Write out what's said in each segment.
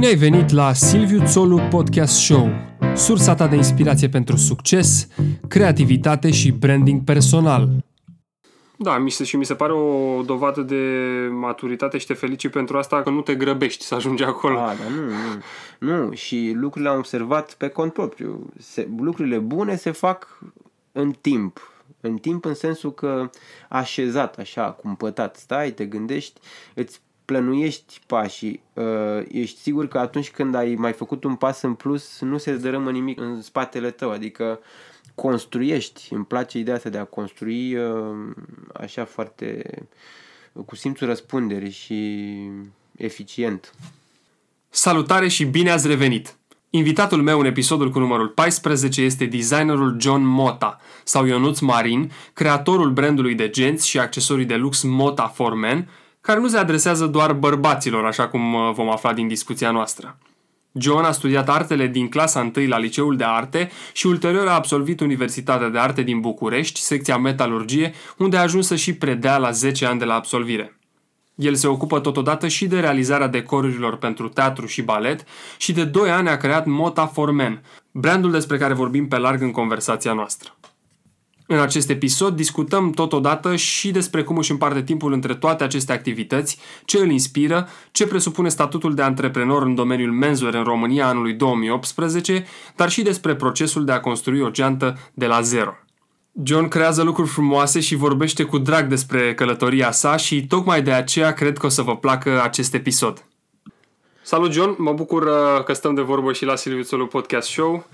Bine ai venit la Silviu Țolu Podcast Show, sursa ta de inspirație pentru succes, creativitate și branding personal. Da, mi se, și mi se pare o dovadă de maturitate și te felicit pentru asta că nu te grăbești să ajungi acolo. A, dar nu, nu, nu. Și lucrurile am observat pe cont propriu. Se, lucrurile bune se fac în timp. În timp în sensul că așezat, așa, cumpătat, stai, te gândești, îți plănuiești pașii, uh, ești sigur că atunci când ai mai făcut un pas în plus, nu se dărâmă nimic în spatele tău, adică construiești. Îmi place ideea asta de a construi uh, așa foarte cu simțul răspunderii și eficient. Salutare și bine ați revenit! Invitatul meu în episodul cu numărul 14 este designerul John Mota sau Ionuț Marin, creatorul brandului de genți și accesorii de lux Mota for Men, care nu se adresează doar bărbaților, așa cum uh, vom afla din discuția noastră. John a studiat artele din clasa 1 la Liceul de Arte și ulterior a absolvit Universitatea de Arte din București, secția metalurgie, unde a ajuns să și predea la 10 ani de la absolvire. El se ocupă totodată și de realizarea decorurilor pentru teatru și balet și de 2 ani a creat Mota for Men, brandul despre care vorbim pe larg în conversația noastră. În acest episod discutăm totodată și despre cum își împarte timpul între toate aceste activități, ce îl inspiră, ce presupune statutul de antreprenor în domeniul menswear în România anului 2018, dar și despre procesul de a construi o geantă de la zero. John creează lucruri frumoase și vorbește cu drag despre călătoria sa și tocmai de aceea cred că o să vă placă acest episod. Salut John, mă bucur uh, că stăm de vorbă și la Silviu Țolu Podcast Show.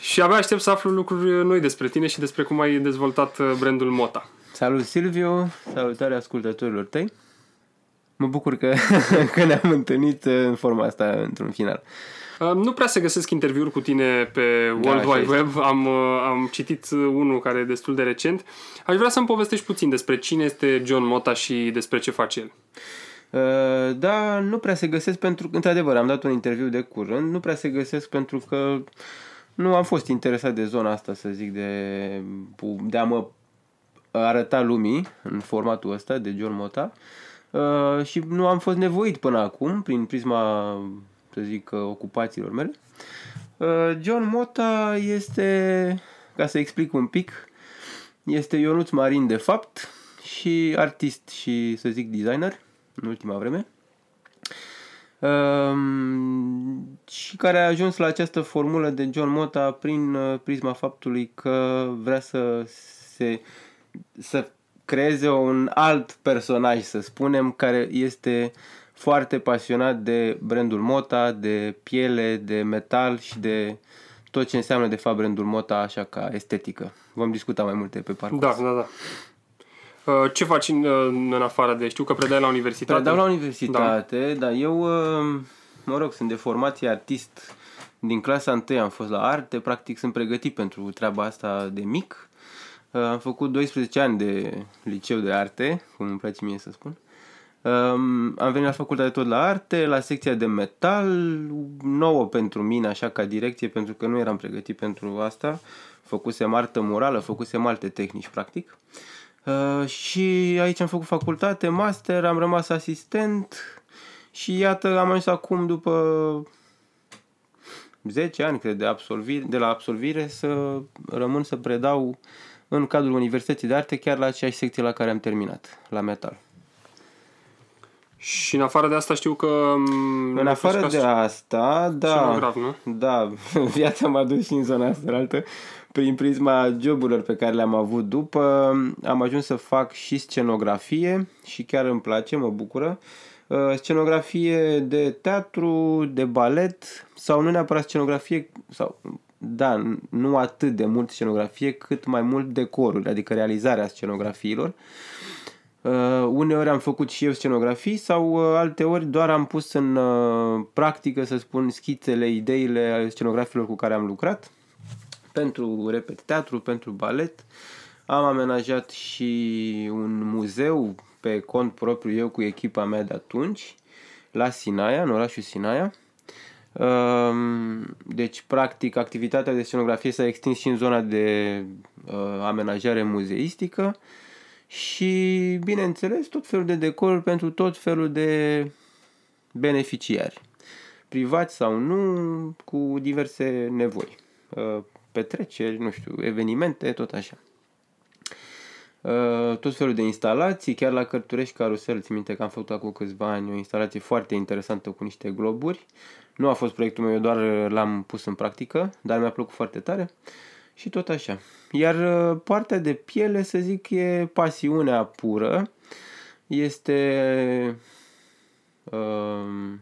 Și abia aștept să aflu lucruri noi despre tine și despre cum ai dezvoltat uh, brandul Mota. Salut Silviu, salutare ascultătorilor tăi. Mă bucur că, că ne-am întâlnit uh, în forma asta într-un final. Uh, nu prea se găsesc interviuri cu tine pe World da, Wide Web. Am, am citit unul care e destul de recent. Aș vrea să-mi povestești puțin despre cine este John Mota și despre ce face el. Uh, da, nu prea se găsesc pentru că, într-adevăr, am dat un interviu de curând, nu prea se găsesc pentru că nu am fost interesat de zona asta, să zic, de, de a mă arăta lumii în formatul ăsta de John Mota uh, și nu am fost nevoit până acum prin prisma, să zic, ocupațiilor mele. Uh, John Mota este, ca să explic un pic, este Ionuț Marin de fapt și artist și, să zic, designer în ultima vreme. Um, și care a ajuns la această formulă de John Mota prin uh, prisma faptului că vrea să se să creeze un alt personaj, să spunem, care este foarte pasionat de brandul Mota, de piele, de metal și de tot ce înseamnă de fapt brandul Mota așa ca estetică. Vom discuta mai multe pe parcurs. Da, da, da. Uh, ce faci în, uh, în afară de... Știu că predai la universitate. Predau la universitate, da. da. Eu, uh, mă rog, sunt de formație artist. Din clasa 1 am fost la arte, practic sunt pregătit pentru treaba asta de mic. Am făcut 12 ani de liceu de arte, cum îmi place mie să spun. Um, am venit la facultate tot la arte, la secția de metal, nouă pentru mine, așa ca direcție, pentru că nu eram pregătit pentru asta. Făcusem artă morală, făcusem alte tehnici, practic. Uh, Uh, și aici am făcut facultate, master, am rămas asistent și iată am ajuns acum după 10 ani, cred, de, absolvire, de la absolvire să rămân să predau în cadrul Universității de Arte, chiar la aceeași secție la care am terminat, la metal. Și în afară de asta știu că... Mm, în afară de asta, da, grav, nu? da, viața m-a dus și în zona asta altă prin prisma joburilor pe care le-am avut după, am ajuns să fac și scenografie și chiar îmi place, mă bucură. Uh, scenografie de teatru, de balet sau nu neapărat scenografie, sau da, nu atât de mult scenografie cât mai mult decoruri, adică realizarea scenografiilor. Uh, uneori am făcut și eu scenografii sau uh, alte ori doar am pus în uh, practică, să spun, schițele, ideile scenografilor cu care am lucrat pentru, repet, teatru, pentru balet. Am amenajat și un muzeu pe cont propriu eu cu echipa mea de atunci, la Sinaia, în orașul Sinaia. Ehm, deci, practic, activitatea de scenografie s-a extins și în zona de uh, amenajare muzeistică și, bineînțeles, tot felul de decoruri pentru tot felul de beneficiari privați sau nu, cu diverse nevoi. Petreceri, nu știu, evenimente, tot așa. Tot felul de instalații, chiar la Cărturești Carusel, țin minte că am făcut acum câțiva ani o instalație foarte interesantă cu niște globuri. Nu a fost proiectul meu, eu doar l-am pus în practică, dar mi-a plăcut foarte tare și tot așa. Iar partea de piele, să zic, e pasiunea pură. Este uh,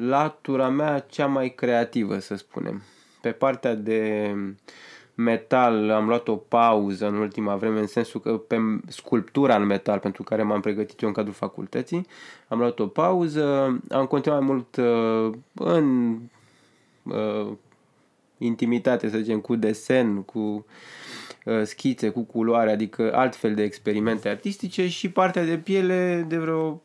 latura mea cea mai creativă, să spunem. Pe partea de metal am luat o pauză în ultima vreme, în sensul că pe sculptura în metal, pentru care m-am pregătit eu în cadrul facultății, am luat o pauză, am continuat mai mult uh, în uh, intimitate, să zicem, cu desen, cu uh, schițe, cu culoare, adică altfel de experimente artistice și partea de piele de vreo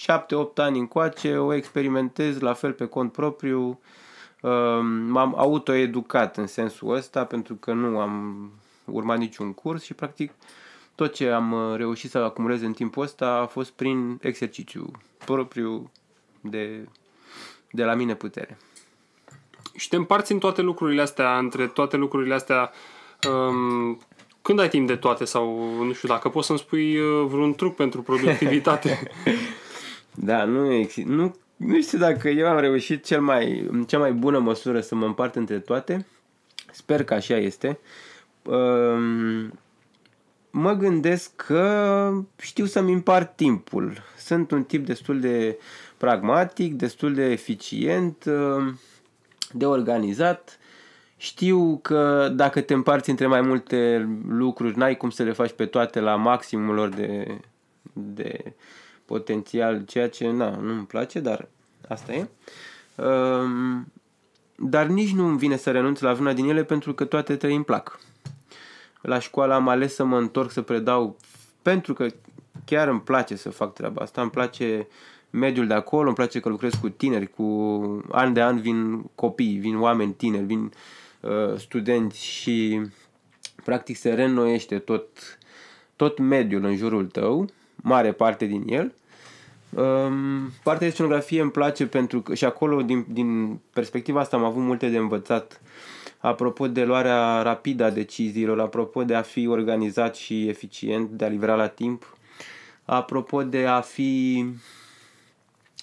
7-8 ani încoace o experimentez la fel pe cont propriu. Um, m-am autoeducat în sensul ăsta pentru că nu am urmat niciun curs și practic tot ce am uh, reușit să acumulez în timpul ăsta a fost prin exercițiu propriu de, de la mine putere. Și te împarți în toate lucrurile astea, între toate lucrurile astea, um, când ai timp de toate sau nu știu dacă poți să-mi spui uh, vreun truc pentru productivitate? Da, nu, exist, nu, nu știu dacă eu am reușit cel mai, în cea mai bună măsură să mă împart între toate. Sper că așa este. Um, mă gândesc că știu să-mi împart timpul. Sunt un tip destul de pragmatic, destul de eficient, um, de organizat. Știu că dacă te împarți între mai multe lucruri, n-ai cum să le faci pe toate la maximul lor de, de potențial, ceea ce na, nu-mi place, dar asta e. Um, dar nici nu îmi vine să renunț la vreuna din ele pentru că toate trei îmi plac. La școală am ales să mă întorc să predau pentru că chiar îmi place să fac treaba asta, îmi place mediul de acolo, îmi place că lucrez cu tineri, cu an de an vin copii, vin oameni tineri, vin uh, studenți și practic se reînnoiește tot, tot mediul în jurul tău, mare parte din el Um, partea de scenografie îmi place pentru că și acolo, din, din perspectiva asta, am avut multe de învățat. Apropo de luarea rapidă a deciziilor, apropo de a fi organizat și eficient, de a livra la timp, apropo de a fi,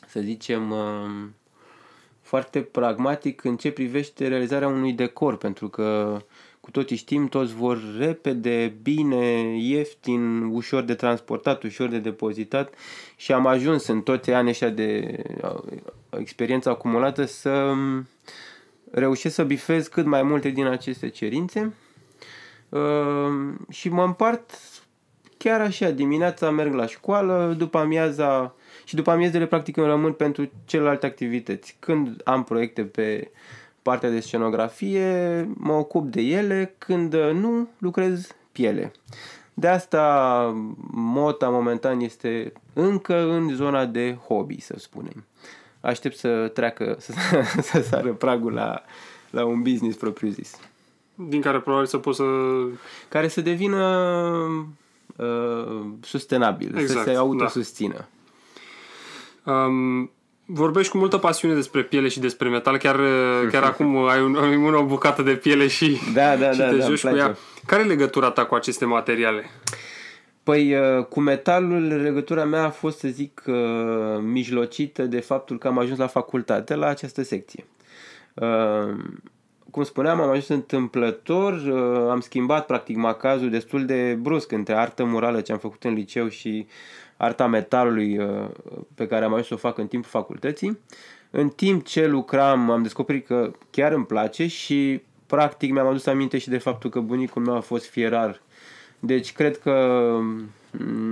să zicem, um, foarte pragmatic în ce privește realizarea unui decor, pentru că cu toții știm, toți vor repede, bine, ieftin, ușor de transportat, ușor de depozitat și am ajuns în toți anii ăștia de experiență acumulată să reușesc să bifez cât mai multe din aceste cerințe uh, și mă împart chiar așa, dimineața merg la școală, după amiaza și după amiezele practic îmi rămân pentru celelalte activități. Când am proiecte pe partea de scenografie, mă ocup de ele, când nu, lucrez piele. De asta mota momentan este încă în zona de hobby, să spunem. Aștept să treacă, să, să sară pragul la, la un business propriu-zis. Din care probabil să poți să... Care să devină uh, sustenabil, exact, să se da. autosustină. Da. Um, vorbești cu multă pasiune despre piele și despre metal, chiar, chiar acum ai, un, ai o bucată de piele și, da, da, și da, te da, joci cu ea. Care e legătura ta cu aceste materiale? Păi uh, cu metalul legătura mea a fost, să zic, uh, mijlocită de faptul că am ajuns la facultate, la această secție. Uh, cum spuneam, am ajuns întâmplător, am schimbat practic macazul destul de brusc între artă murală ce am făcut în liceu și arta metalului uh, pe care am ajuns să o fac în timpul facultății. În timp ce lucram, am descoperit că chiar îmi place și practic mi-am adus aminte și de faptul că bunicul meu a fost fierar. Deci cred că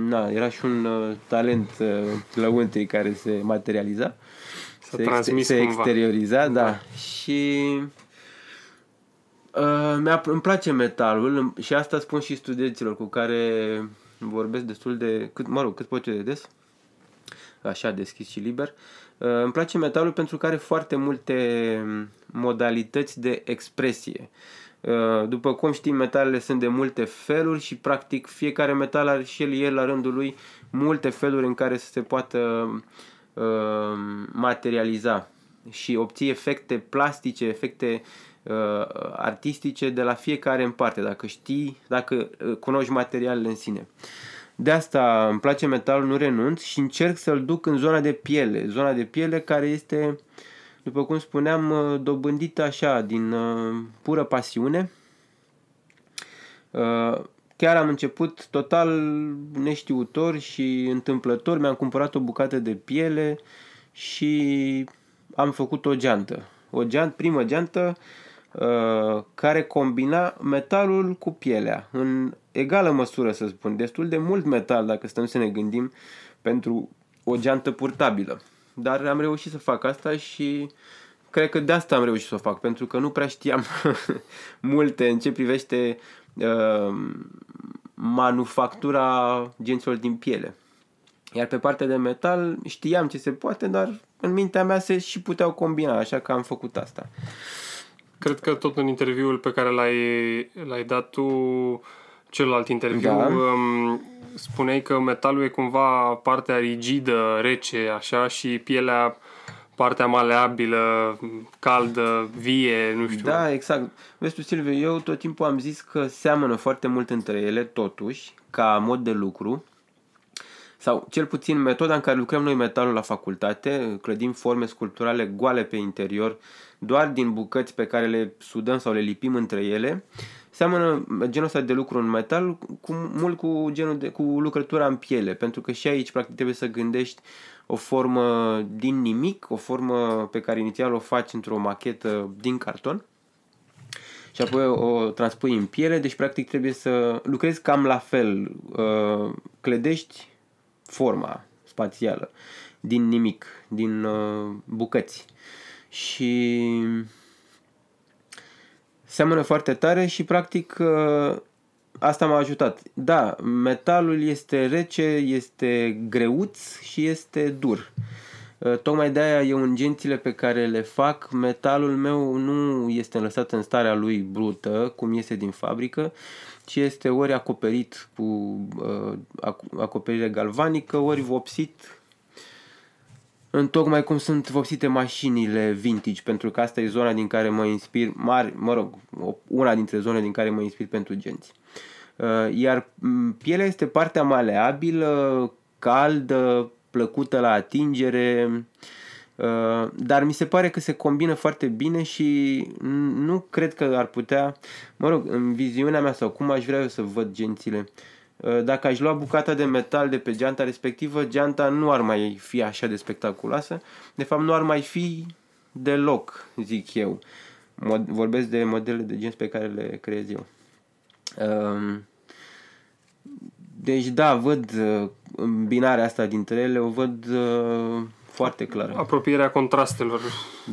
na, era și un uh, talent uh, lăuntric care se materializa. S-a se, transmis se exterioriza, da. da. Și uh, mi-a, îmi place metalul și asta spun și studenților cu care vorbesc destul de, cât, mă rog, cât pot de des, așa deschis și liber. Uh, îmi place metalul pentru că are foarte multe modalități de expresie. Uh, după cum știm, metalele sunt de multe feluri și practic fiecare metal are și el, el la rândul lui multe feluri în care să se poată materializa și obții efecte plastice, efecte uh, artistice de la fiecare în parte, dacă știi, dacă uh, cunoști materialele în sine. De asta îmi place metalul, nu renunț și încerc să-l duc în zona de piele. Zona de piele care este, după cum spuneam, uh, dobândită așa, din uh, pură pasiune. Uh, chiar am început total neștiutor și întâmplător. Mi-am cumpărat o bucată de piele și am făcut o geantă. O geantă, primă geantă uh, care combina metalul cu pielea în egală măsură, să spun. Destul de mult metal, dacă stăm să ne gândim, pentru o geantă purtabilă. Dar am reușit să fac asta și cred că de asta am reușit să o fac, pentru că nu prea știam multe în ce privește uh, manufactura genților din piele. Iar pe partea de metal știam ce se poate, dar în mintea mea se și puteau combina, așa că am făcut asta. Cred că tot în interviul pe care l-ai, l-ai dat tu, celălalt interviu, da. um, spuneai că metalul e cumva partea rigidă, rece, așa, și pielea partea maleabilă, caldă, vie, nu știu. Da, exact. Vezi tu, Silviu, eu tot timpul am zis că seamănă foarte mult între ele, totuși, ca mod de lucru, sau cel puțin metoda în care lucrăm noi metalul la facultate, clădim forme sculpturale goale pe interior, doar din bucăți pe care le sudăm sau le lipim între ele, seamănă genul ăsta de lucru în metal cu, mult cu, genul de, cu lucrătura în piele, pentru că și aici practic trebuie să gândești o formă din nimic, o formă pe care inițial o faci într-o machetă din carton și apoi o transpui în piele, deci practic trebuie să lucrezi cam la fel, uh, clădești forma spațială din nimic, din uh, bucăți. Și seamănă foarte tare și practic uh, asta m-a ajutat. Da, metalul este rece, este greuț și este dur. Uh, tocmai de aia eu în gențile pe care le fac, metalul meu nu este lăsat în starea lui brută, cum este din fabrică, ci este ori acoperit cu uh, acoperire galvanică, ori vopsit în tocmai cum sunt vopsite mașinile vintage, pentru că asta e zona din care mă inspir, mari, mă rog, una dintre zone din care mă inspir pentru genți. Uh, iar pielea este partea maleabilă, caldă, plăcută la atingere, uh, Uh, dar mi se pare că se combină foarte bine și nu cred că ar putea, mă rog, în viziunea mea sau cum aș vrea eu să văd gențile, uh, dacă aș lua bucata de metal de pe geanta respectivă, geanta nu ar mai fi așa de spectaculoasă. De fapt, nu ar mai fi deloc, zic eu. Vorbesc de modele de genți pe care le creez eu. Um, deci, da, văd uh, binarea asta dintre ele, o văd foarte clar. Apropierea contrastelor.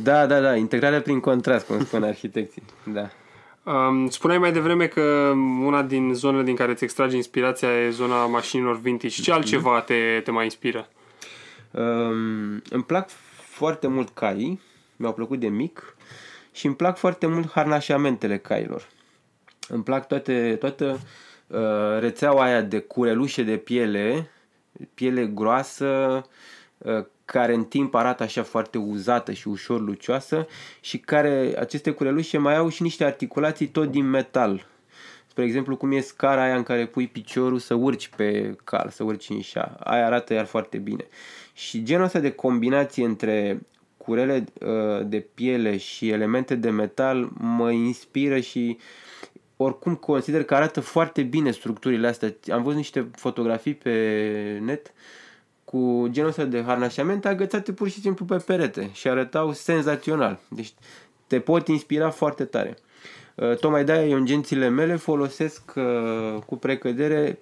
Da, da, da, integrarea prin contrast, cum spun arhitecții. Da. Um, spuneai mai devreme că una din zonele din care îți extragi inspirația e zona mașinilor vintage. Ce altceva te, te mai inspiră? Um, îmi plac foarte mult caii, mi-au plăcut de mic și îmi plac foarte mult harnașamentele cailor. Îmi plac toate, toată uh, rețeaua aia de curelușe de piele, piele groasă, uh, care în timp arată așa foarte uzată și ușor lucioasă și care aceste curelușe mai au și niște articulații tot din metal. Spre exemplu, cum e scara aia în care pui piciorul să urci pe cal, să urci în șa. Aia arată iar foarte bine. Și genul ăsta de combinație între curele uh, de piele și elemente de metal mă inspiră și oricum consider că arată foarte bine structurile astea. Am văzut niște fotografii pe net uh, cu genul ăsta de harnașamente agățate pur și simplu pe perete și arătau senzațional. Deci te pot inspira foarte tare. Uh, tocmai de-aia eu în gențile mele folosesc uh, cu precădere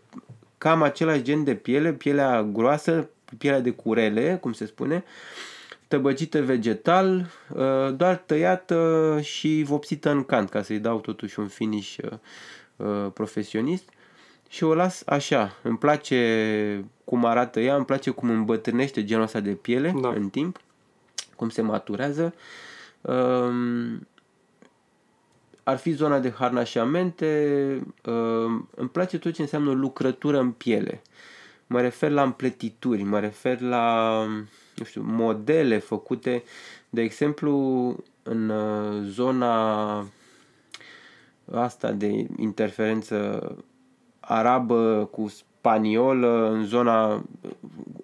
cam același gen de piele, pielea groasă, pielea de curele, cum se spune, tăbăcită vegetal, uh, doar tăiată și vopsită în cant, ca să-i dau totuși un finish profesionist și o las așa. Îmi place cum arată ea, îmi place cum îmbătrânește genul ăsta de piele da. în timp, cum se maturează. Um, ar fi zona de harnașamente. Um, îmi place tot ce înseamnă lucrătură în piele. Mă refer la împletituri, mă refer la nu știu, modele făcute, de exemplu, în uh, zona asta de interferență arabă cu spaniolă, în zona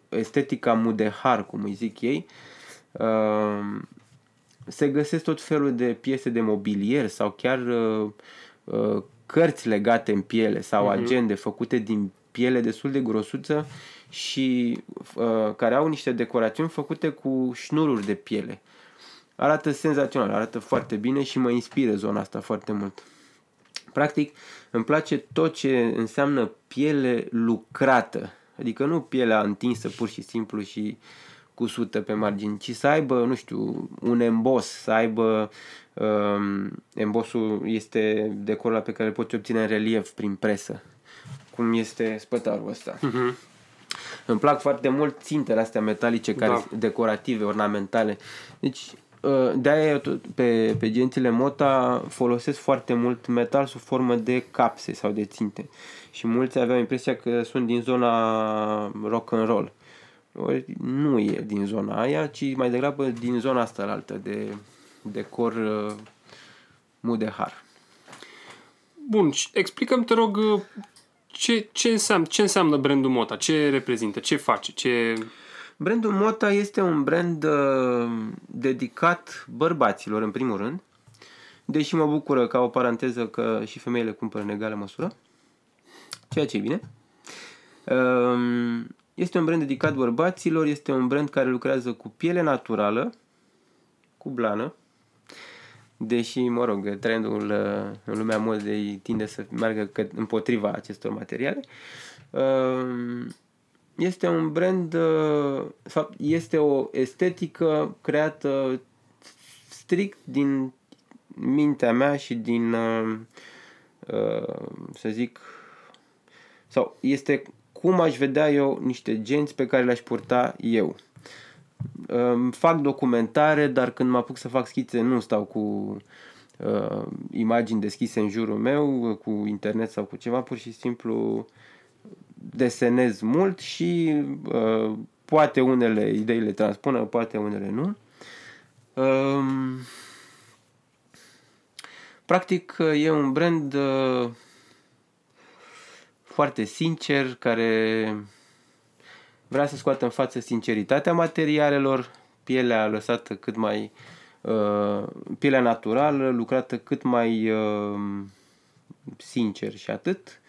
estetica mudehar, cum îi zic ei, uh, se găsesc tot felul de piese de mobilier sau chiar uh, cărți legate în piele sau uh-huh. agende făcute din piele destul de grosuță și uh, care au niște decorațiuni făcute cu șnururi de piele. Arată senzațional, arată foarte bine și mă inspiră zona asta foarte mult. Practic, îmi place tot ce înseamnă piele lucrată. Adică nu pielea întinsă pur și simplu și cusută pe margini, ci să aibă, nu știu, un embos, să aibă um, embosul este decorul pe care îl poți obține în relief prin presă, cum este spătarul ăsta. Uh-huh. Îmi plac foarte mult țintele astea metalice care da. decorative, ornamentale. Deci uh, de-aia pe, pe gențile Mota folosesc foarte mult metal sub formă de capse sau de ținte. Și mulți aveau impresia că sunt din zona rock and roll. Ori nu e din zona aia, ci mai degrabă din zona asta altă de decor uh, mudehar. Bun, explicăm te rog, uh, ce, ce, înseamnă, ce înseamnă brandul Mota? Ce reprezintă? Ce face? Ce... Brandul Mota este un brand uh, dedicat bărbaților, în primul rând, deși mă bucură ca o paranteză că și femeile cumpără în egală măsură, ceea ce e bine. Uh, este un brand dedicat bărbaților, este un brand care lucrează cu piele naturală, cu blană, deși, mă rog, trendul uh, în lumea modei tinde să meargă împotriva acestor materiale. Uh, este un brand, uh, fapt, este o estetică creată strict din mintea mea și din, să zic, sau este cum aș vedea eu niște genți pe care le-aș purta eu. Fac documentare, dar când mă apuc să fac schițe nu stau cu uh, imagini deschise în jurul meu, cu internet sau cu ceva, pur și simplu desenez mult și uh, poate unele idei le transpună, poate unele nu. Uh, practic e un brand uh, foarte sincer, care vrea să scoată în față sinceritatea materialelor, pielea lăsată cât mai uh, pielea naturală, lucrată cât mai uh, sincer și atât.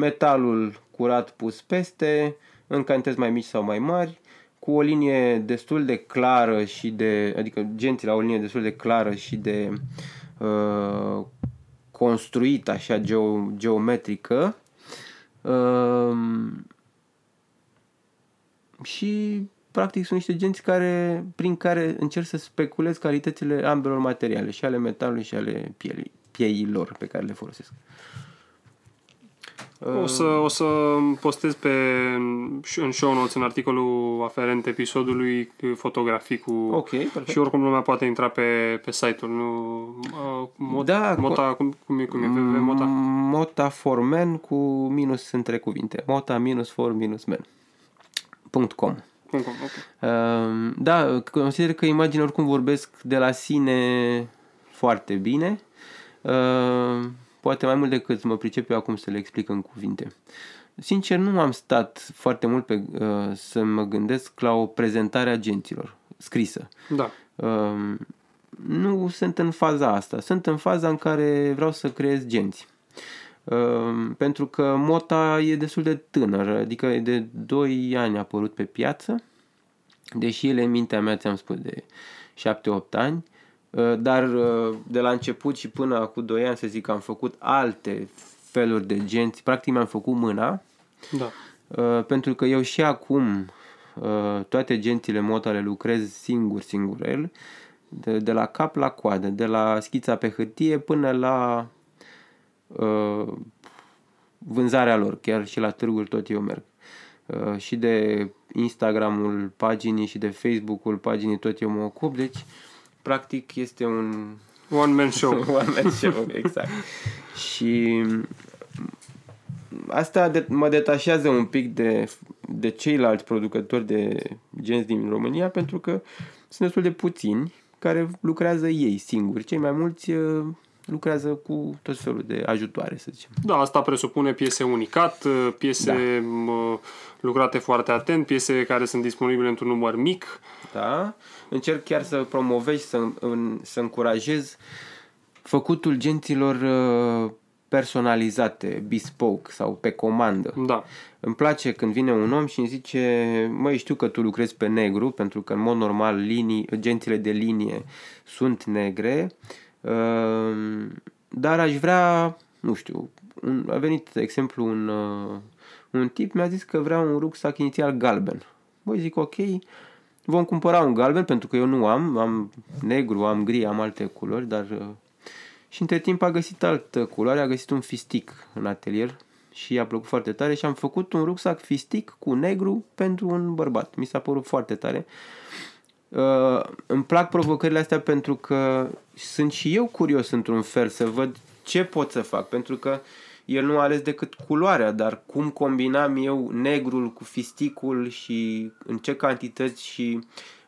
Metalul curat pus peste, în cantități mai mici sau mai mari, cu o linie destul de clară și de, adică genții la o linie destul de clară și de uh, construită așa geo, geometrică, Um, și practic sunt niște genți care, prin care încerc să speculez calitățile ambelor materiale, și ale metalului și ale pielii, pieilor pe care le folosesc. O să, o să postez pe, în show notes, în articolul aferent episodului, fotografii cu... Ok, perfect. Și oricum lumea poate intra pe, pe site-ul, nu... Uh, mod, da, mota, cum, cum e, cum e, pe, pe Mota? Mota for men cu minus între cuvinte. Mota minus for minus men. Punct .com. Okay. Uh, da, consider că imaginile oricum vorbesc de la sine foarte bine. Uh, poate mai mult decât mă pricep eu acum să le explic în cuvinte. Sincer, nu am stat foarte mult pe, uh, să mă gândesc la o prezentare a agenților scrisă. Da. Uh, nu sunt în faza asta. Sunt în faza în care vreau să creez genți. Uh, pentru că Mota e destul de tânără, adică e de 2 ani a apărut pe piață, deși ele în mintea mea, ți-am spus, de 7-8 ani. Uh, dar uh, de la început și până acum 2 ani, să zic, am făcut alte feluri de genți. Practic mi-am făcut mâna. Da. Uh, pentru că eu și acum toate gențile mota le lucrez singur, singur el. De, de la cap la coadă, de la schița pe hârtie până la uh, vânzarea lor. Chiar și la târguri tot eu merg. Uh, și de Instagramul paginii și de Facebook-ul paginii tot eu mă ocup. Deci uh, practic este un... One-man show. One-man show, exact. și asta de, mă detașează un pic de, de ceilalți producători de genți din România pentru că sunt destul de puțini care lucrează ei singuri. Cei mai mulți uh, lucrează cu tot felul de ajutoare, să zicem. Da, asta presupune piese unicat, uh, piese da. Lucrate foarte atent, piese care sunt disponibile într-un număr mic. Da, încerc chiar să promovezi, să, să încurajez făcutul genților uh, personalizate, bespoke sau pe comandă. Da. Îmi place când vine un om și îmi zice, măi, știu că tu lucrezi pe negru, pentru că în mod normal linii, gențile de linie sunt negre, uh, dar aș vrea, nu știu, un, a venit, de exemplu, un, uh, un tip mi-a zis că vrea un rucsac inițial galben. Băi, zic, ok, vom cumpăra un galben, pentru că eu nu am, am negru, am gri, am alte culori, dar... Uh, și între timp a găsit altă culoare, a găsit un fistic în atelier și i-a plăcut foarte tare și am făcut un rucsac fistic cu negru pentru un bărbat. Mi s-a părut foarte tare. Uh, îmi plac provocările astea pentru că sunt și eu curios într-un fel să văd ce pot să fac, pentru că el nu a ales decât culoarea, dar cum combinam eu negrul cu fisticul și în ce cantități și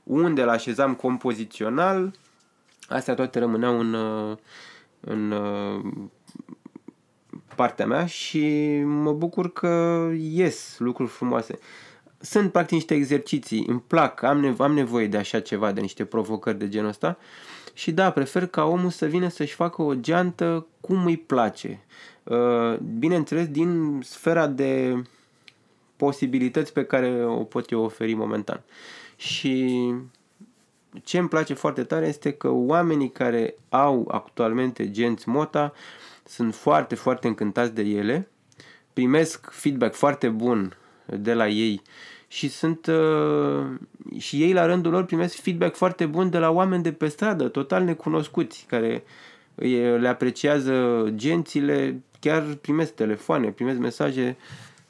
unde l-așezam compozițional, astea toate rămâneau în, uh, în uh, partea mea și mă bucur că ies lucruri frumoase. Sunt practic niște exerciții, îmi plac, am, nevo- am nevoie de așa ceva, de niște provocări de genul ăsta și da, prefer ca omul să vină să-și facă o geantă cum îi place. Uh, bineînțeles, din sfera de posibilități pe care o pot eu oferi momentan. Și ce îmi place foarte tare este că oamenii care au actualmente genți Mota sunt foarte, foarte încântați de ele, primesc feedback foarte bun de la ei și sunt uh, și ei la rândul lor primesc feedback foarte bun de la oameni de pe stradă, total necunoscuți, care le apreciază gențile, chiar primesc telefoane, primesc mesaje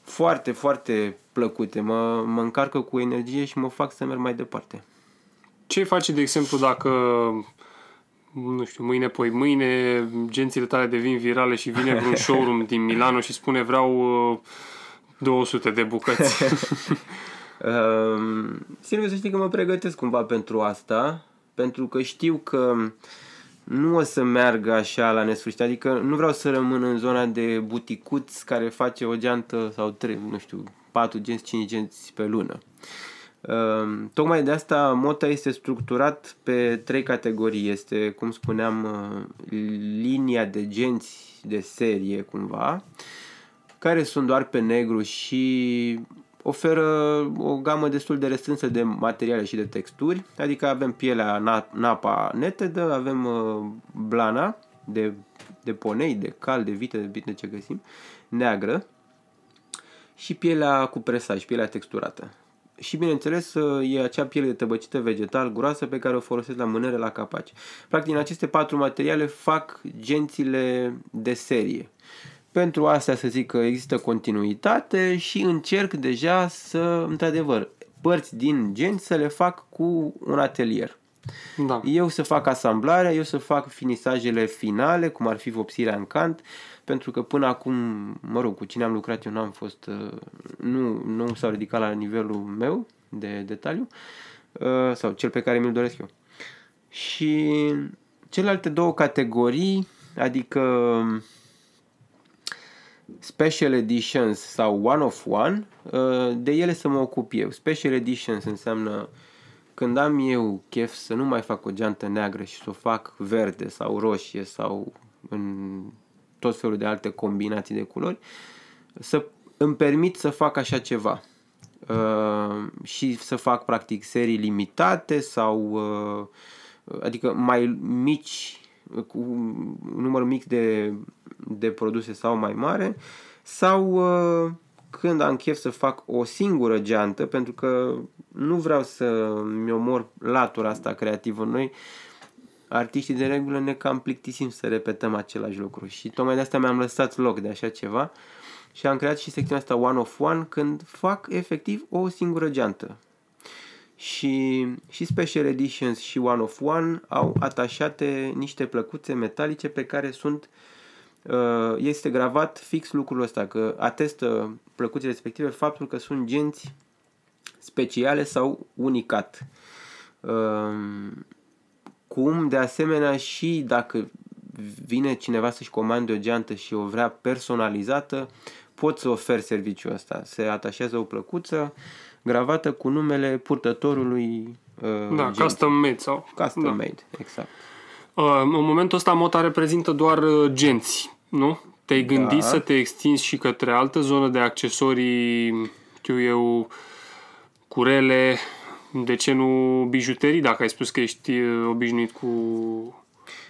foarte, foarte plăcute, mă, mă încarcă cu energie și mă fac să merg mai departe. Ce faci, de exemplu, dacă nu știu, mâine, poi mâine, gențile tale devin virale și vine vreun showroom din Milano și spune vreau uh, 200 de bucăți. um, Silviu, să știi că mă pregătesc cumva pentru asta, pentru că știu că nu o să meargă așa la nesfârșit, adică nu vreau să rămân în zona de buticuț care face o geantă sau trei, nu știu, 4 genți, 5 genți pe lună. Ehm, tocmai de asta Mota este structurat pe trei categorii. Este, cum spuneam, uh, linia de genți de serie cumva, care sunt doar pe negru și oferă o gamă destul de restrânsă de materiale și de texturi, adică avem pielea napa netedă, avem uh, blana de, de ponei, de cal, de vite, de vite ce găsim, neagră și pielea cu presaj, pielea texturată și bineînțeles e acea piele de tăbăcită vegetal groasă pe care o folosesc la mânere la capaci. Practic, aceste patru materiale fac gențile de serie. Pentru asta să zic că există continuitate și încerc deja să, într-adevăr, părți din genți să le fac cu un atelier. Da. Eu să fac asamblarea, eu să fac finisajele finale, cum ar fi vopsirea în cant, pentru că până acum, mă rog, cu cine am lucrat eu n-am fost, uh, nu, nu s-au ridicat la nivelul meu de detaliu, uh, sau cel pe care mi-l doresc eu. Și celelalte două categorii, adică Special Editions sau One of One, uh, de ele să mă ocup eu. Special Editions înseamnă când am eu chef să nu mai fac o geantă neagră și să o fac verde sau roșie sau în tot felul de alte combinații de culori, să îmi permit să fac așa ceva. Uh, și să fac practic serii limitate sau uh, adică mai mici cu un număr mic de, de produse sau mai mare sau uh, când am chef să fac o singură geantă pentru că nu vreau să mi omor latura asta creativă. Noi artiștii de regulă ne cam plictisim să repetăm același lucru și tocmai de asta mi-am lăsat loc de așa ceva și am creat și secțiunea asta One of One când fac efectiv o singură geantă. Și, și Special Editions și One of One au atașate niște plăcuțe metalice pe care sunt uh, este gravat fix lucrul ăsta, că atestă plăcuțele respective faptul că sunt genți speciale sau unicat. Um, cum, de asemenea, și dacă vine cineva să-și comande o geantă și o vrea personalizată, pot să ofer serviciul ăsta. Se atașează o plăcuță gravată cu numele purtătorului uh, Da, genții. custom made sau... Custom da. made, exact. Uh, în momentul ăsta mota reprezintă doar uh, genți, nu? Te-ai gândit da. să te extinzi și către altă zonă de accesorii, știu eu, curele, de ce nu bijuterii, dacă ai spus că ești uh, obișnuit cu...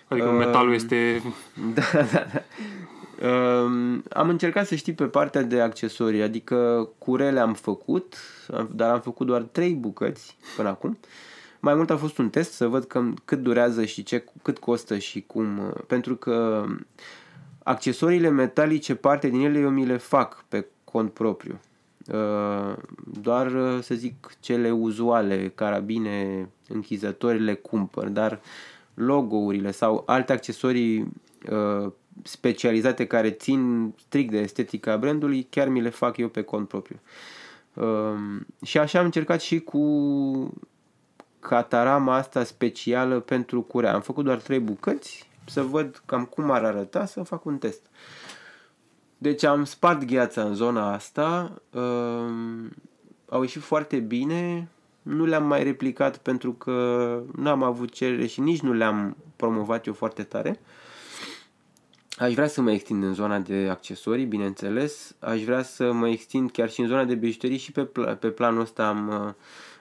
Adică uh, metalul este... Da, da, da. Uh, am încercat să știi pe partea de accesorii, adică curele am făcut, dar am făcut doar trei bucăți până acum. Mai mult a fost un test să văd cam cât durează și ce, cât costă și cum, uh, pentru că accesoriile metalice, parte din ele eu mi le fac pe cont propriu. Uh, doar, uh, să zic, cele uzuale, carabine, închizători le cumpăr, dar logourile sau alte accesorii uh, specializate care țin strict de estetica brandului, chiar mi le fac eu pe cont propriu. Și așa am încercat și cu catarama asta specială pentru curea. Am făcut doar trei bucăți să văd cam cum ar arăta, să fac un test. Deci am spart gheața în zona asta, uh, au ieșit foarte bine, nu le-am mai replicat pentru că nu am avut cerere și nici nu le-am promovat eu foarte tare. Aș vrea să mă extind în zona de accesorii, bineînțeles. Aș vrea să mă extind chiar și în zona de bijuterii și pe, pl- pe planul ăsta am,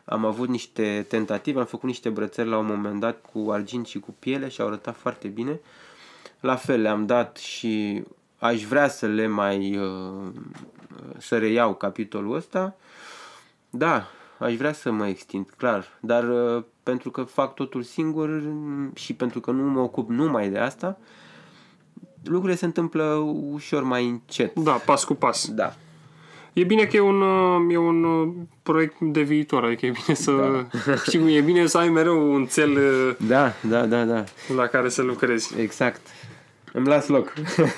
am avut niște tentative, am făcut niște brățări la un moment dat cu argint și cu piele și au arătat foarte bine. La fel le-am dat și aș vrea să le mai uh, să reiau capitolul ăsta. Da, aș vrea să mă extind, clar, dar uh, pentru că fac totul singur și pentru că nu mă ocup numai de asta, lucrurile se întâmplă ușor mai încet. Da, pas cu pas. Da. E bine că e un, e un proiect de viitor, adică e bine să da. știi cum e bine să ai mereu un cel da, da, da, da. la care să lucrezi. Exact. Îmi las loc.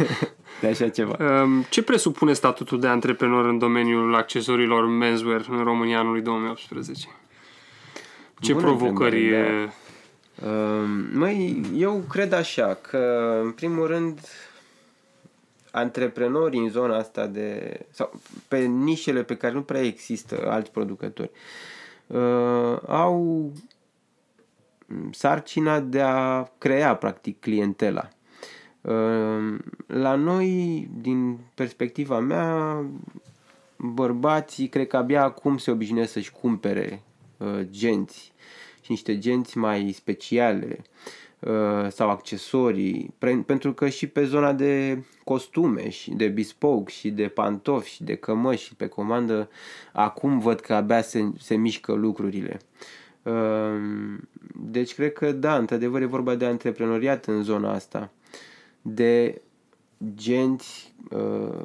de așa ceva. Um, ce presupune statutul de antreprenor în domeniul accesoriilor menswear în România anului 2018? Ce Bună provocări... Da. Um, măi, eu cred așa că, în primul rând, antreprenorii în zona asta de... sau pe nișele pe care nu prea există alți producători, uh, au sarcina de a crea, practic, clientela. Ehm, la noi, din perspectiva mea, bărbații cred că abia acum se obișnuiesc să-și cumpere uh, genți și niște genți mai speciale uh, sau accesorii, pentru că și pe zona de costume și de bespoke și de pantofi și de cămăși și pe comandă, acum văd că abia se, se mișcă lucrurile. Ehm, deci cred că da, într-adevăr e vorba de antreprenoriat în zona asta de genți uh,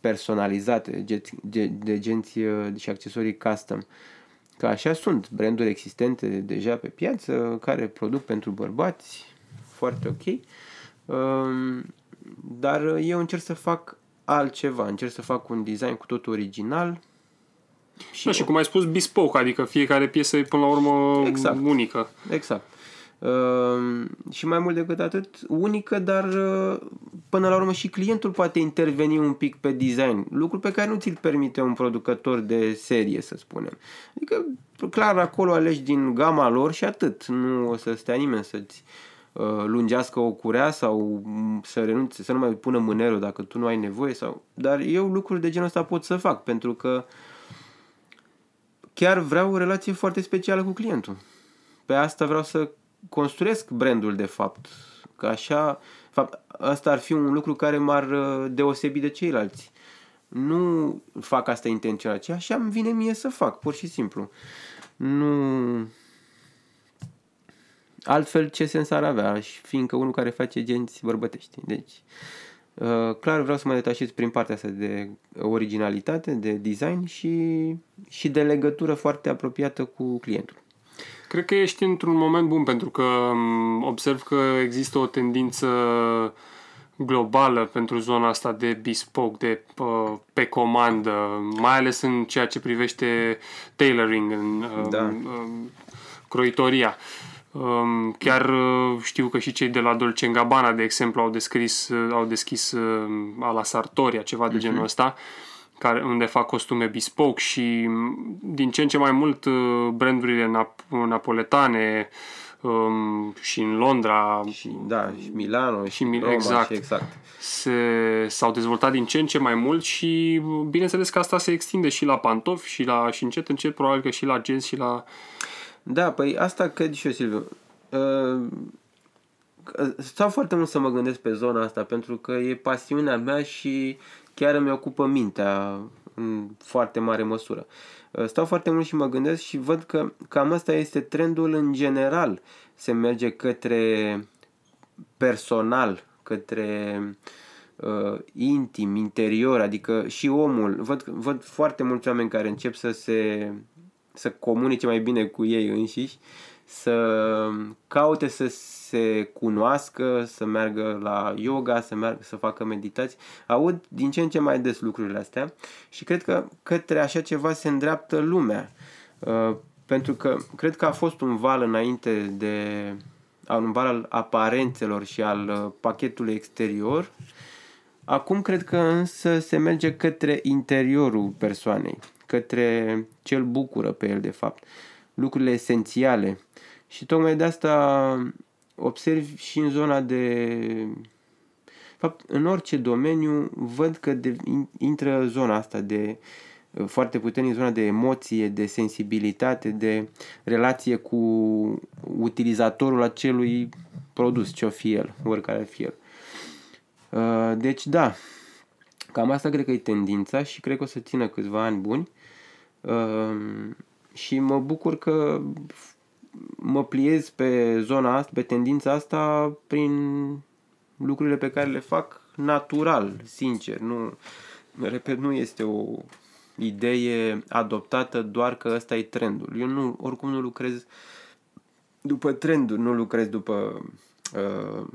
personalizate, de, de genți uh, și accesorii custom. Că așa sunt branduri existente deja pe piață care produc pentru bărbați, foarte ok. Uh, dar eu încerc să fac altceva, încerc să fac un design cu totul original. Și, da, și cum ai spus, bespoke, adică fiecare piesă e până la urmă exact. unică. Exact. Uh, și mai mult decât atât, unică, dar uh, până la urmă și clientul poate interveni un pic pe design, lucru pe care nu ți-l permite un producător de serie, să spunem. Adică, clar, acolo alegi din gama lor și atât. Nu o să stea nimeni să-ți uh, lungească o curea sau să renunțe, să nu mai pună mânerul dacă tu nu ai nevoie. sau. Dar eu lucruri de genul ăsta pot să fac, pentru că chiar vreau o relație foarte specială cu clientul. Pe asta vreau să construiesc brandul de fapt. Că așa, fapt, asta ar fi un lucru care m-ar uh, deosebi de ceilalți. Nu fac asta intenționat, ci așa îmi vine mie să fac, pur și simplu. Nu... Altfel, ce sens ar avea? Și fiindcă unul care face genți bărbătești. Deci, uh, clar vreau să mă detașez prin partea asta de originalitate, de design și, și de legătură foarte apropiată cu clientul. Cred că ești într-un moment bun pentru că observ că există o tendință globală pentru zona asta de bespoke, de pe comandă, mai ales în ceea ce privește tailoring, în da. um, croitoria. Um, chiar uh, știu că și cei de la Dolce Gabbana, de exemplu, au, descris, uh, au deschis uh, ala Sartoria, ceva de uh-huh. genul ăsta, care, unde fac costume bespoke și mm, din ce în ce mai mult brandurile nap- napoletane um, și în Londra și, da, și Milano și, și Roma exact, și exact. Se, s-au dezvoltat din ce în ce mai mult și bineînțeles că asta se extinde și la pantofi și la și încet încet probabil că și la jeans și la da, păi asta cred și eu, Silviu. Uh, stau foarte mult să mă gândesc pe zona asta, pentru că e pasiunea mea și chiar îmi ocupă mintea în foarte mare măsură. Uh, stau foarte mult și mă gândesc și văd că cam asta este trendul în general. Se merge către personal, către uh, intim, interior, adică și omul. Văd, văd foarte mulți oameni care încep să se să comunice mai bine cu ei înșiși, să caute să se cunoască, să meargă la yoga, să meargă să facă meditații. Aud din ce în ce mai des lucrurile astea și cred că către așa ceva se îndreaptă lumea. Uh, pentru că cred că a fost un val înainte de un val al aparențelor și al uh, pachetului exterior. Acum cred că însă se merge către interiorul persoanei către ce îl bucură pe el, de fapt. Lucrurile esențiale. Și tocmai de asta observ și în zona de... fapt, în orice domeniu văd că de, intră zona asta de foarte puternic zona de emoție, de sensibilitate, de relație cu utilizatorul acelui produs, ce-o fi el, oricare fi el. Uh, deci da, cam asta cred că e tendința și cred că o să țină câțiva ani buni Ehm, și mă bucur că mă pliez pe zona asta, pe tendința asta prin lucrurile pe care le fac natural, sincer. Nu, repet, nu este o idee adoptată doar că ăsta e trendul. Eu nu, oricum nu lucrez după trenduri, nu lucrez după uh,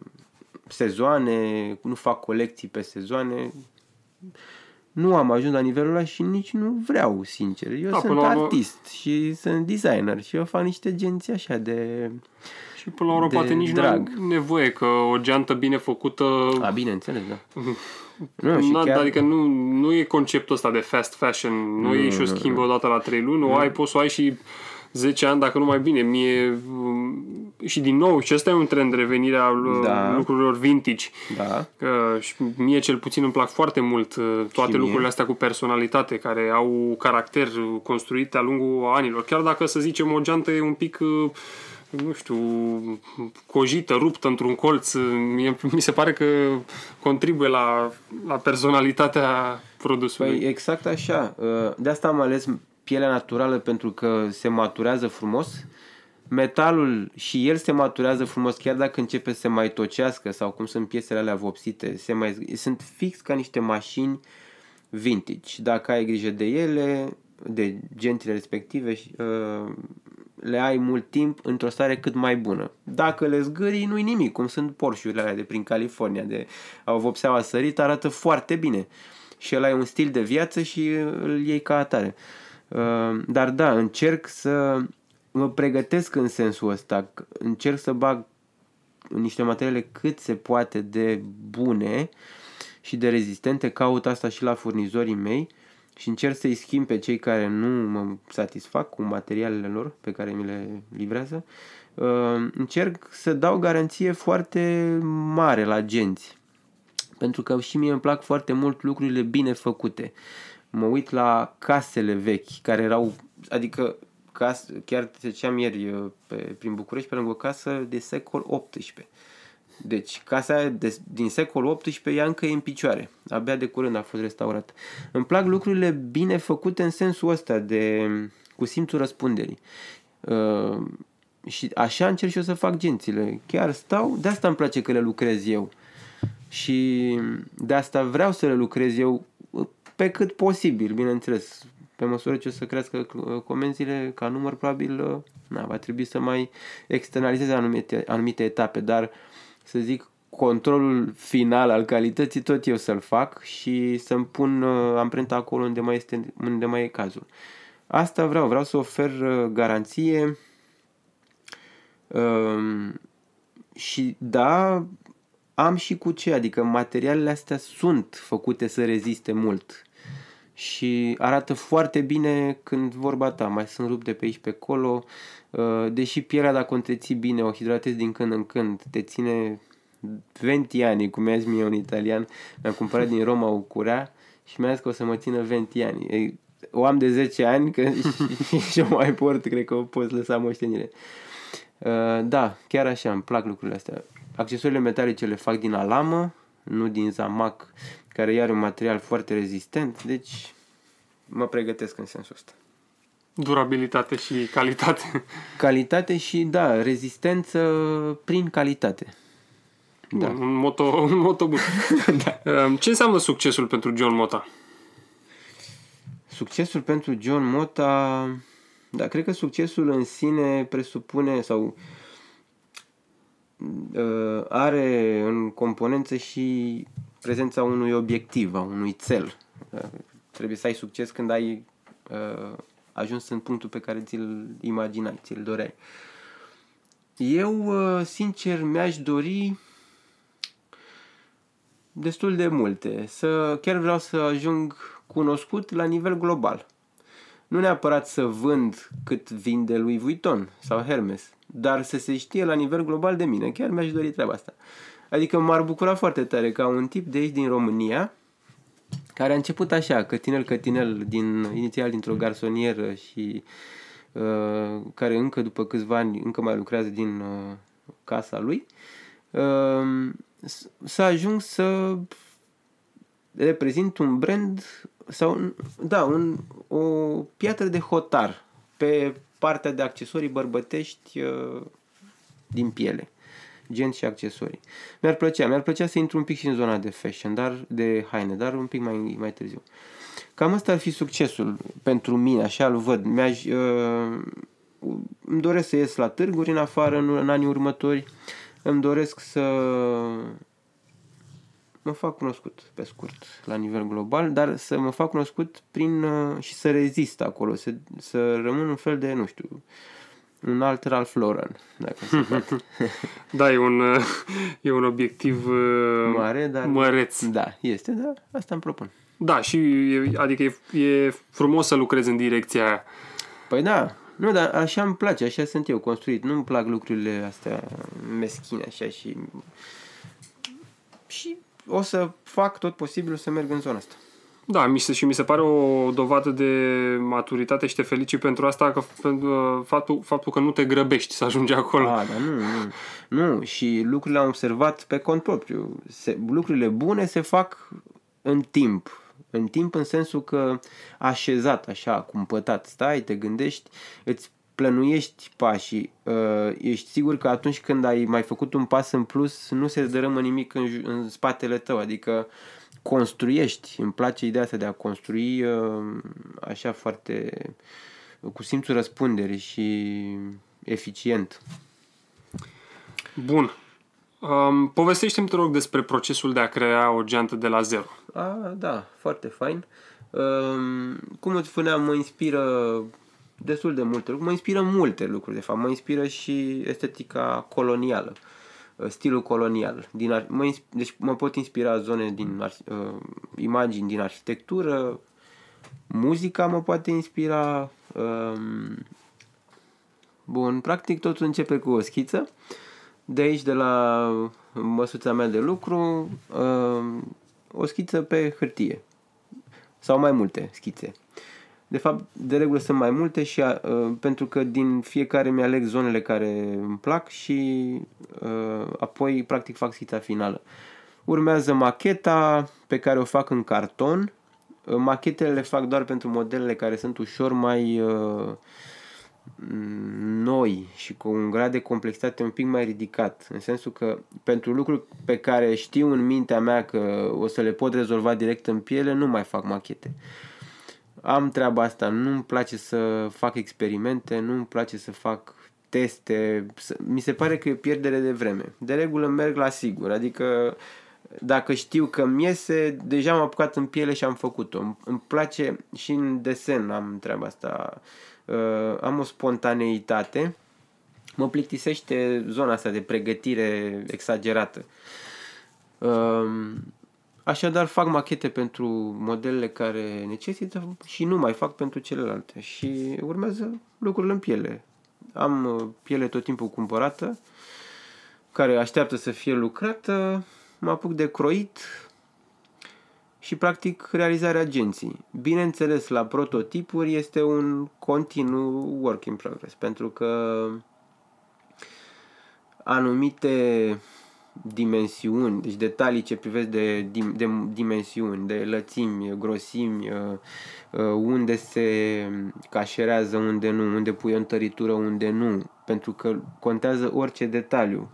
sezoane, nu fac colecții pe sezoane nu am ajuns la nivelul ăla și nici nu vreau, sincer. Eu da, sunt artist urmă... și sunt designer și eu fac niște genți așa de Și până la urmă poate nici drag. nu ai nevoie că o geantă bine făcută... A, bine, înțeles, da. nu, și chiar... Adică nu, nu e conceptul ăsta de fast fashion, nu, nu e și o schimbă odată la 3 luni, nu. ai, poți să o ai și 10 ani, dacă nu mai bine. Mie, um, și din nou, și ăsta e un trend, revenirea uh, da. lucrurilor vintage. Da. Că, și mie cel puțin îmi plac foarte mult uh, toate lucrurile astea cu personalitate, care au caracter construit de-a lungul anilor. Chiar dacă, să zicem, o geantă e un pic uh, nu știu, cojită, ruptă într-un colț, mie, mi se pare că contribuie la, la personalitatea produsului. Păi exact așa. De asta am ales pielea naturală pentru că se maturează frumos, metalul și el se maturează frumos chiar dacă începe să se mai tocească sau cum sunt piesele alea vopsite, se mai, sunt fix ca niște mașini vintage. Dacă ai grijă de ele, de gentile respective, uh, le ai mult timp într-o stare cât mai bună. Dacă le zgârii, nu-i nimic, cum sunt Porsche-urile alea de prin California, de au vopseaua sărit, arată foarte bine. Și el ai un stil de viață și îl iei ca atare. Uh, Ehm, dar da, încerc să mă pregătesc în sensul ăsta. Încerc să bag niște materiale cât se poate de bune și de rezistente. Caut asta și la furnizorii mei și încerc să-i schimb pe cei care nu mă satisfac cu materialele lor pe care mi le livrează. Ehm, încerc să dau garanție foarte mare la agenți. Pentru că și mie îmi plac foarte mult lucrurile bine făcute mă uit la casele vechi care erau, adică cas, chiar treceam ieri uh, pe, prin București pe lângă o casă de secol XVIII. Deci casa de, din secol XVIII ea încă e în picioare. Abia de curând a fost restaurată. Îmi plac lucrurile bine făcute în sensul ăsta de cu simțul răspunderii. Uh, și așa încerc și eu să fac gențile. Chiar stau, de asta îmi place că le lucrez eu. Și de asta vreau să le lucrez eu pe cât posibil, bineînțeles. Pe măsură ce o să crească uh, comenzile ca număr, probabil uh, na, va trebui să mai externalizeze anumite, anumite etape, dar să zic controlul final al calității tot eu să-l fac și să-mi pun uh, amprenta acolo unde mai, este, unde mai e cazul. Asta vreau, vreau să ofer uh, garanție um, și da, am și cu ce, adică materialele astea sunt făcute să reziste mult și arată foarte bine când vorba ta, mai sunt rupte pe aici pe acolo, uh, deși pielea dacă o întreții bine, o hidratezi din când în când, te ține 20 ani, cum mi-a zis mie un italian, mi-am cumpărat din Roma o curea și mi-a zis că o să mă țină 20 ani. O am de 10 ani că și, și o mai port, cred că o poți lăsa moștenire. Uh, da, chiar așa, îmi plac lucrurile astea. Accesorile metalice le fac din alamă, nu din zamac, care iar un material foarte rezistent, deci mă pregătesc în sensul ăsta. Durabilitate și calitate. Calitate și, da, rezistență prin calitate. Da. Un, moto, un moto bun. da. Ehm, ce înseamnă succesul pentru John Mota? Succesul pentru John Mota... Da, cred că succesul în sine presupune sau uh, are în componență și prezența unui obiectiv, a unui cel. Uh, trebuie să ai succes când ai uh, ajuns în punctul pe care ți-l imaginai, ți-l doreai. Eu, uh, sincer, mi-aș dori destul de multe. Să, chiar vreau să ajung cunoscut la nivel global. Nu neapărat să vând cât vinde lui Vuitton sau Hermes, dar să se știe la nivel global de mine. Chiar mi-aș dori treaba asta. Adică m-ar bucura foarte tare ca un tip de aici din România, care a început așa, cătinel, cătinel, din, inițial dintr-o garsonieră și uh, care încă după câțiva ani încă mai lucrează din uh, casa lui, uh, să ajung să reprezint un brand sau, da, un, o piatră de hotar pe partea de accesorii bărbătești uh, din piele gen și accesorii. Mi-ar plăcea, mi-ar plăcea să intru un pic și în zona de fashion, dar de haine, dar un pic mai, mai târziu. Cam asta ar fi succesul pentru mine, așa îl văd. Mi-aș, uh, îmi doresc să ies la târguri în afară în, în anii următori. Îmi doresc să mă fac cunoscut pe scurt la nivel global, dar să mă fac cunoscut prin uh, și să rezist acolo, să, să rămân un fel de, nu știu, un alt Ralph Lauren, dacă se poate. da, e un, e un obiectiv uh, mare, dar măreț. Da, este, dar asta îmi propun. Da, și e, adică e, e frumos să lucrezi în direcția aia. Păi da, nu, dar așa îmi place, așa sunt eu construit. Nu-mi plac lucrurile astea meschine așa și... Și o să fac tot posibilul să merg în zona asta. Da, mi se, și mi se pare o dovadă de maturitate și te felicit pentru asta, că pentru faptul, faptul că nu te grăbești să ajungi acolo. Ah, da, nu, nu. Nu, și lucrurile am observat pe cont propriu. Se, lucrurile bune se fac în timp. În timp în sensul că așezat, așa, cumpătat, stai, te gândești, îți plănuiești pașii, uh, ești sigur că atunci când ai mai făcut un pas în plus, nu se dărâmă nimic în, în spatele tău, adică construiești. Îmi place ideea asta de a construi uh, așa foarte cu simțul răspunderii și eficient. Bun. Um, povestește-mi, te rog, despre procesul de a crea o geantă de la zero. A, da, foarte fain. Um, cum îți spuneam, mă inspiră destul de multe lucruri. Mă inspiră multe lucruri, de fapt. Mă inspiră și estetica colonială. Uh, Uh, stilul colonial. Din ar- mă, deci mă pot inspira zone din ar- uh, imagini din arhitectură, muzica mă poate inspira. Um, bun, practic totul începe cu o schiță. De aici, de la măsuța mea de lucru, uh, o schiță pe hârtie. Sau mai multe schițe. De fapt, de regulă sunt mai multe și uh, pentru că din fiecare mi-aleg zonele care îmi plac și uh, apoi practic fac schița finală. Urmează macheta pe care o fac în carton. Uh, machetele le fac doar pentru modelele care sunt ușor mai uh, noi și cu un grad de complexitate un pic mai ridicat. În sensul că pentru lucruri pe care știu în mintea mea că o să le pot rezolva direct în piele, nu mai fac machete. Uh, am treaba asta, nu-mi place să fac experimente, nu-mi place să fac teste. Mi se pare că e pierdere de vreme. De regulă merg la sigur, adică dacă știu că mi iese, deja m-am apucat în piele și am făcut-o. Îmi place și în desen am treaba asta. Uh, am o spontaneitate. Mă plictisește zona asta de pregătire exagerată. Uh, Așadar fac machete pentru modelele care necesită și nu mai fac pentru celelalte. Și urmează lucrurile în piele. Am uh, piele tot timpul cumpărată, care așteaptă să fie lucrată, mă apuc de croit și practic realizarea agenții. Bineînțeles, la prototipuri este un continuu work in progress, pentru că anumite dimensiuni, deci detalii ce privesc de, de dimensiuni, de lățimi, grosimi, uh, uh, unde se cașerează, unde nu, unde pui o întăritură, unde nu, pentru că contează orice detaliu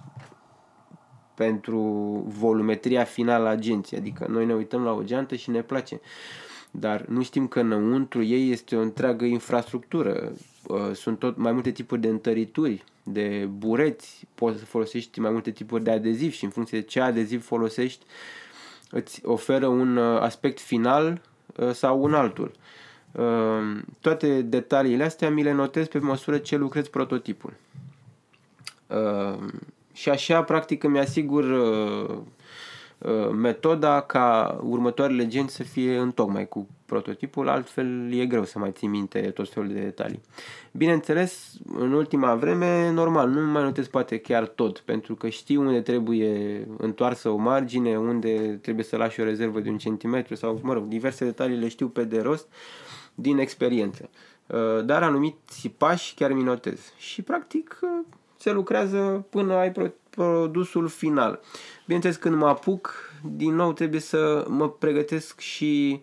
pentru volumetria finală a agenției, adică noi ne uităm la o geantă și ne place, dar nu știm că înăuntru ei este o întreagă infrastructură, uh, sunt tot mai multe tipuri de întărituri, de bureți, poți să folosești mai multe tipuri de adeziv și în funcție de ce adeziv folosești îți oferă un uh, aspect final uh, sau un altul. Uh, toate detaliile astea mi le notez pe măsură ce lucrez prototipul. Și așa, practic, îmi asigur Uh, metoda ca următoarele genți să fie în tocmai cu prototipul, altfel e greu să mai ții minte tot felul de detalii. Bineînțeles, în ultima vreme, normal, nu mai notez poate chiar tot, pentru că știu unde trebuie întoarsă o margine, unde trebuie să lași o rezervă de un centimetru sau, mă rog, diverse detalii le știu pe de rost din experiență. Uh, dar anumiți pași chiar mi notez. Și, practic, uh, se lucrează până ai produsul final. Bineînțeles, când mă apuc, din nou trebuie să mă pregătesc și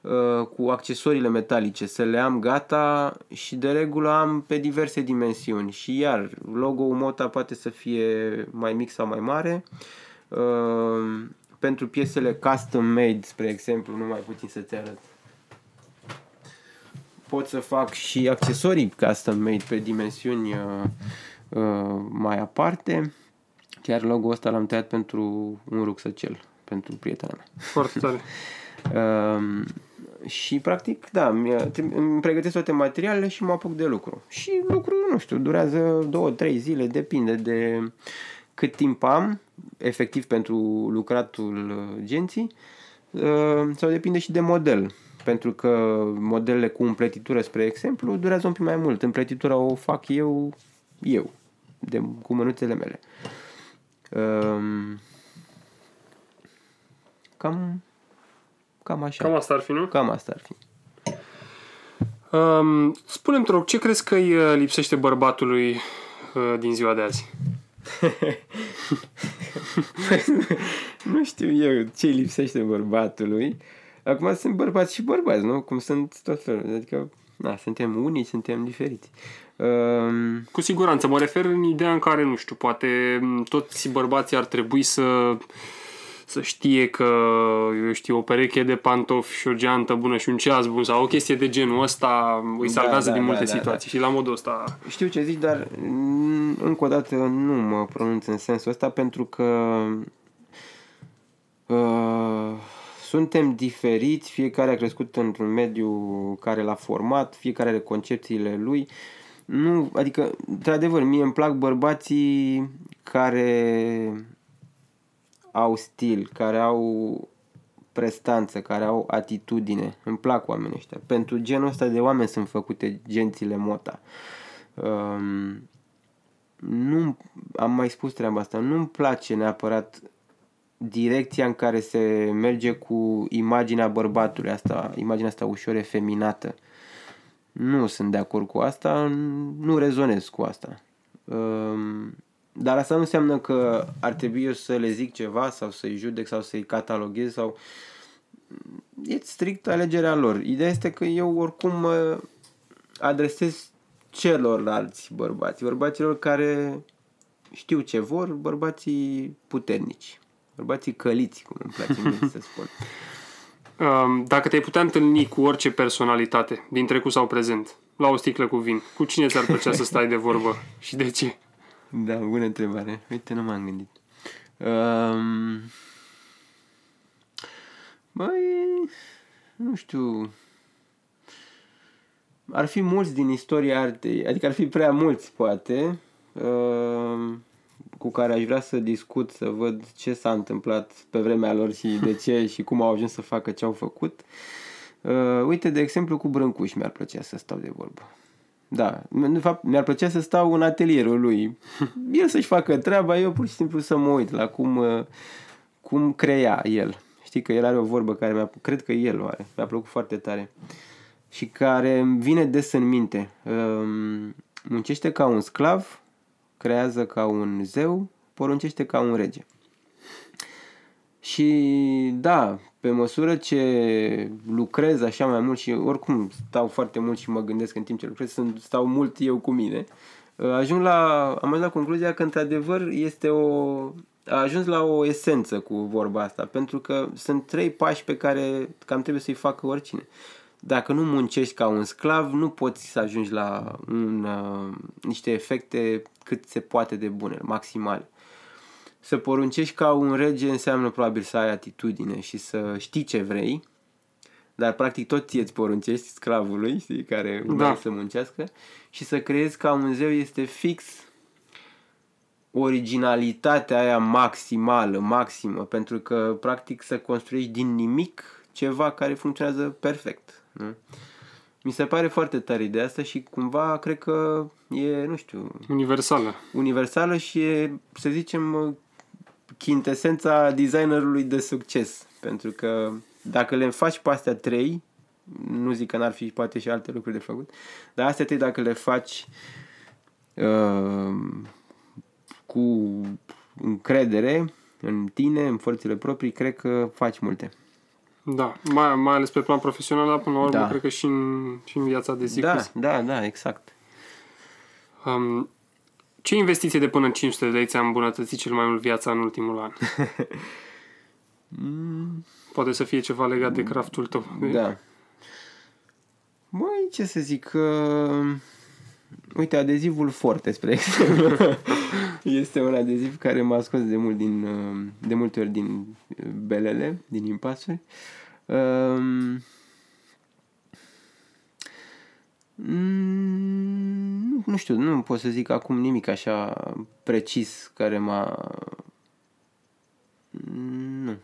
uh, cu accesoriile metalice, să le am gata și de regulă am pe diverse dimensiuni și iar logo-ul Mota poate să fie mai mic sau mai mare. Uh, pentru piesele custom made, spre exemplu, nu mai puțin să-ți arăt. Pot să fac și accesorii custom made pe dimensiuni uh, uh, mai aparte. Chiar logo-ul ăsta l-am tăiat pentru un rucsăcel, pentru prietena mea. Foarte tare. uh, și practic, da, îmi pregătesc toate materialele și mă apuc de lucru. Și lucrul, nu știu, durează două, trei zile, depinde de cât timp am, efectiv pentru lucratul genții, uh, sau depinde și de model. Pentru că modelele cu împletitură, spre exemplu, durează un pic mai mult. Împletitura o fac eu, eu, de, cu mânuțele mele. Uh, Um, cam, cam așa. Cam asta ar fi, nu? Cam asta ar fi. Um, spune-mi, te rog, ce crezi că îi uh, lipsește bărbatului uh, din ziua de azi? nu știu eu ce îi lipsește bărbatului. Acum sunt bărbați și bărbați, nu? Cum sunt tot felul. Adică, na, suntem uniți, suntem diferiți. Um... Cu siguranță, mă refer în ideea în care, nu știu, poate toți bărbații ar trebui să să știe că, eu știu, o pereche de pantofi și o geantă bună și un ceas bun sau o chestie de genul ăsta îi da, salvează da, din multe da, situații da, da. și la modul ăsta... Știu ce zici, dar încă o dată nu mă pronunț în sensul ăsta pentru că uh, suntem diferiți, fiecare a crescut într-un mediu care l-a format, fiecare are concepțiile lui uh, nu, adică, într-adevăr, mie îmi plac bărbații care au stil, care au prestanță, care au atitudine. Îmi plac oamenii ăștia. Pentru genul ăsta de oameni sunt făcute gențile mota. Um, nu, am mai spus treaba asta, nu-mi place neapărat direcția în care se merge cu imaginea bărbatului, asta, imaginea asta ușor efeminată. Uh, nu sunt de acord cu asta, nu rezonez cu asta. Um, dar asta nu înseamnă că ar trebui eu să le zic ceva sau să-i judec sau să-i cataloghez sau... E strict alegerea lor. Ideea este că eu oricum mă adresez celorlalți bărbați, bărbaților care știu ce vor, bărbații puternici, bărbații căliți, cum îmi place mie să spun. dacă te-ai putea întâlni cu orice personalitate, din trecut sau prezent, la o sticlă cu vin? Cu cine ți-ar plăcea să stai de vorbă și de ce? Da, bună întrebare. Uite, nu m-am gândit. Um... Băi, nu știu. Ar fi mulți din istoria artei, adică ar fi prea mulți, poate, uh, cu care aș vrea să discut, să văd ce s-a întâmplat pe vremea lor și de ce și cum au ajuns să facă ce au făcut. Uh, uite, de exemplu, cu Brâncuș mi-ar plăcea să stau de vorbă. Da, de fapt, mi-ar plăcea să stau în atelierul lui. El să-și facă treaba, eu pur și simplu să mă uit la cum, uh, cum crea el. Știi că el are o vorbă care mi-a, cred că el o are, mi-a plăcut foarte tare și care îmi vine des în minte. Um, muncește ca un sclav, creează ca un zeu, poruncește ca un rege. Și da, pe măsură ce lucrez așa mai mult și oricum stau foarte mult și mă gândesc în timp ce lucrez, sunt, stau mult eu cu mine, uh, ajung la, am ajuns la concluzia că într-adevăr este o, a ajuns la o esență cu vorba asta, pentru că sunt trei pași pe care cam trebuie să-i facă oricine. Dacă nu muncești ca un sclav, nu poți să ajungi la un, uh, niște efecte cât se poate de bune, maximale. Să poruncești ca un rege înseamnă probabil să ai atitudine și să știi ce vrei, dar practic tot ție îți poruncești sclavului, știi, care da. să muncească, și să creezi ca un zeu este fix originalitatea aia maximală, maximă, pentru că practic să construiești din nimic ceva care funcționează perfect. Nu? Mi se pare foarte tare ideea asta și cumva cred că e, nu știu... Universală. Universală și e, să zicem, chintesența designerului de succes. Pentru că dacă le faci pe astea trei, nu zic că n-ar fi poate și alte lucruri de făcut, dar astea trei dacă le faci uh, cu încredere în tine, în forțele proprii, cred că faci multe. Da, mai, mai ales pe plan profesional, dar până la urmă da. cred că și în, și în viața de zi Da, da, da, exact. Um, ce investiție de până în 500 de lei ți-a îmbunătățit cel mai mult viața în ultimul an? mm. Poate să fie ceva legat de craftul tău. Da. Măi, ce să zic... Uh... Uite, adezivul Forte, spre exemplu. este un adeziv care m-a scos de mult din, uh, de multe ori din belele, din impasuri. Um, mm, nu știu, nu pot să zic acum nimic așa precis care m-a... Nu.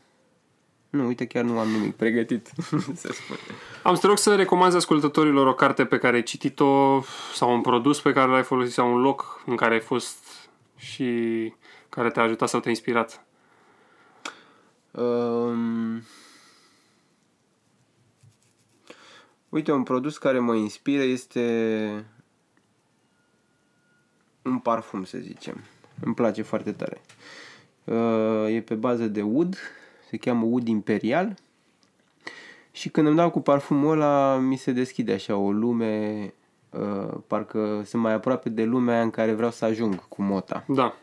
Nu, uite, chiar nu am nimic pregătit, să spun. Am să te rog să recomanzi ascultătorilor o carte pe care ai citit-o sau un produs pe care l-ai folosit sau un loc în care ai fost și care te-a ajutat sau te-a inspirat. Um... Uite, un produs care mă inspiră este un parfum, să zicem. Îmi place foarte tare. Uh, e pe bază de wood se cheamă Ud Imperial și când îmi dau cu parfumul ăla mi se deschide așa o lume uh, parcă sunt mai aproape de lumea în care vreau să ajung cu mota. Da.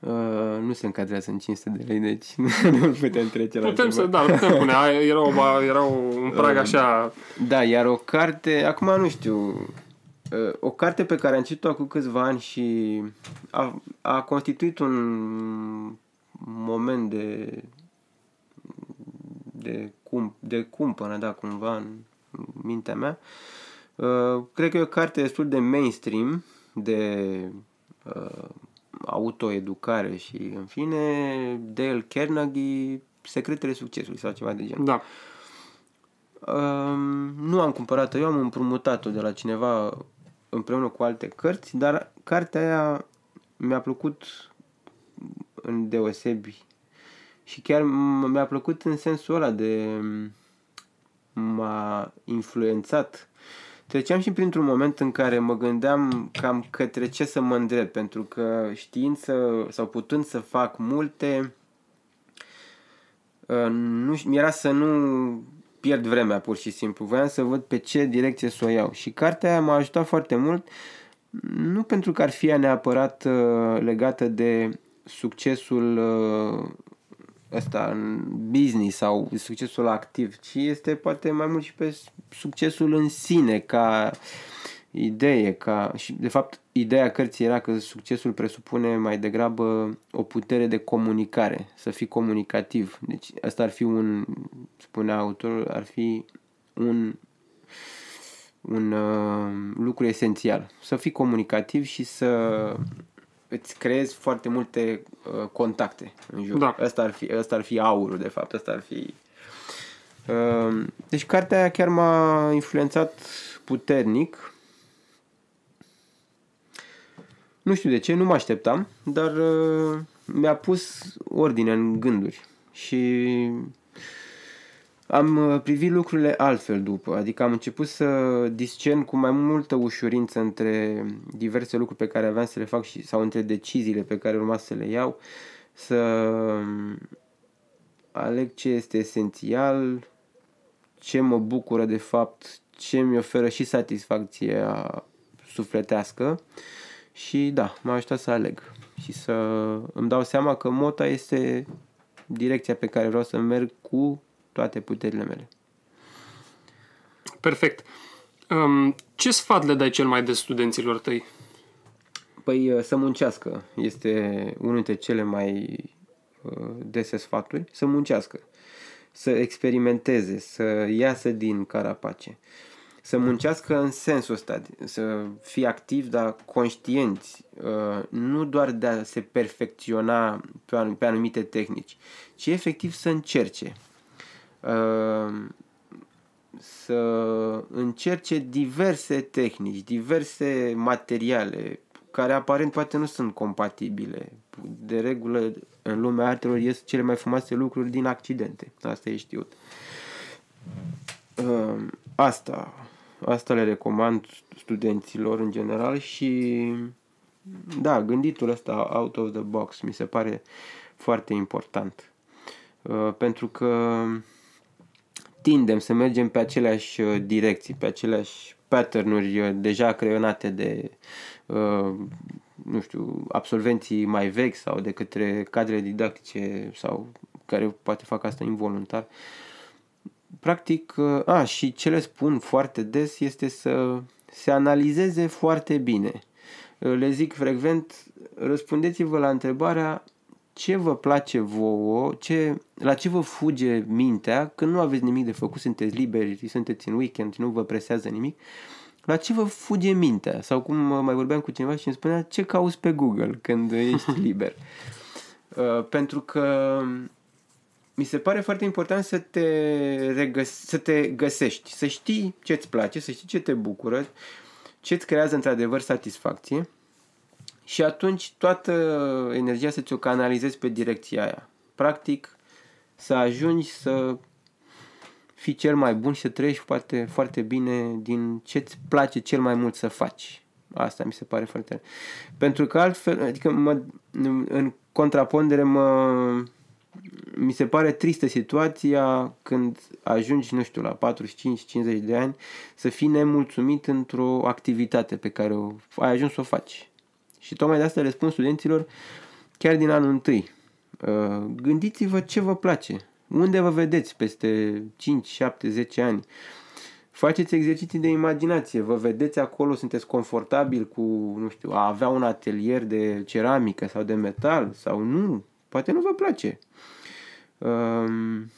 Uh, nu se încadrează în 500 de lei, deci nu putem trece la Putem să, da, putem pune. Era, o, era un prag uh, așa... Da, iar o carte, acum nu știu, uh, o carte pe care am citit-o acum câțiva ani și a, a constituit un moment de de, cum, de cumpănă, da, cumva în mintea mea. Uh, cred că e o carte destul de mainstream, de uh, autoeducare și, în fine, Dale Carnegie, Secretele Succesului sau ceva de genul. Da. Uh, nu am cumpărat-o, eu am împrumutat-o de la cineva împreună cu alte cărți, dar cartea aia mi-a plăcut în deosebi. Și chiar mi-a plăcut în sensul ăla de m-a influențat. Treceam și printr-un moment în care mă gândeam cam către ce să mă îndrept, pentru că știind să, sau putând să fac multe, ă, nu, mi-era să nu pierd vremea pur și simplu. Voiam să văd pe ce direcție să o iau. Și cartea aia m-a ajutat foarte mult, nu pentru că ar fi neapărat uh, legată de succesul uh, ăsta în business sau succesul activ, ci este poate mai mult și pe succesul în sine ca idee, ca și de fapt ideea cărții era că succesul presupune mai degrabă o putere de comunicare, să fii comunicativ. Deci asta ar fi un, spunea autorul, ar fi un un uh, lucru esențial. Să fii comunicativ și să îți creezi foarte multe uh, contacte în jur. Da. Asta ar fi, asta ar fi aurul, de fapt. Asta ar fi... Uh, deci cartea aia chiar m-a influențat puternic. Nu știu de ce, nu mă așteptam, dar uh, mi-a pus ordine în gânduri. Și am uh, privit lucrurile altfel după, adică am început să discern cu mai multă ușurință între diverse lucruri pe care aveam să le fac și, sau între deciziile pe care urma să le iau, să um, aleg ce este esențial, ce mă bucură de fapt, ce mi oferă și satisfacția sufletească și da, m-a ajutat să aleg și să îmi dau seama că mota este direcția pe care vreau să merg cu toate puterile mele. Perfect. Um, ce sfat le dai cel mai des studenților tăi? Păi uh, să muncească este unul dintre cele mai uh, dese sfaturi. Să muncească, să experimenteze, să iasă din carapace. Să muncească în sensul ăsta, să fie activ, dar conștienți, uh, nu doar de a se perfecționa pe anumite tehnici, ci efectiv să încerce Ehm, să încerce diverse tehnici, diverse materiale care aparent poate nu sunt compatibile. De regulă, în lumea artelor ies cele mai frumoase lucruri din accidente. Asta e știut. Ehm, asta, asta le recomand studenților în general și da, gânditul ăsta out of the box mi se pare foarte important. Ehm, pentru că tindem să mergem pe aceleași uh, direcții, pe aceleași patternuri uh, deja creionate de uh, nu știu, absolvenții mai vechi sau de către cadre didactice sau care poate fac asta involuntar. Practic, a, și ce le spun foarte des este să se analizeze foarte bine. Le zic frecvent, răspundeți-vă la întrebarea ce vă place vouă, ce, la ce vă fuge mintea când nu aveți nimic de făcut, sunteți liberi, sunteți în weekend, nu vă presează nimic, la ce vă fuge mintea? Sau cum mai vorbeam cu cineva și îmi spunea, ce cauți pe Google când ești liber? Uh, pentru că mi se pare foarte important să te, regăs- să te găsești, să știi ce îți place, să știi ce te bucură, ce îți creează într-adevăr satisfacție și atunci toată energia să ți-o canalizezi pe direcția aia. Practic, să ajungi să fii cel mai bun și să trăiești poate foarte bine din ce îți place cel mai mult să faci. Asta mi se pare foarte... Pentru că altfel, adică mă, în contrapondere mă, mi se pare tristă situația când ajungi, nu știu, la 45-50 de ani să fii nemulțumit într-o activitate pe care o, ai ajuns să o faci. Și tocmai de asta le spun studenților chiar din anul întâi. Uh, gândiți-vă ce vă place. Unde vă vedeți peste 5, 7, 10 ani? Faceți exerciții de imaginație. Vă vedeți acolo, sunteți confortabil cu, nu știu, a avea un atelier de ceramică sau de metal sau nu. Poate nu vă place. Um,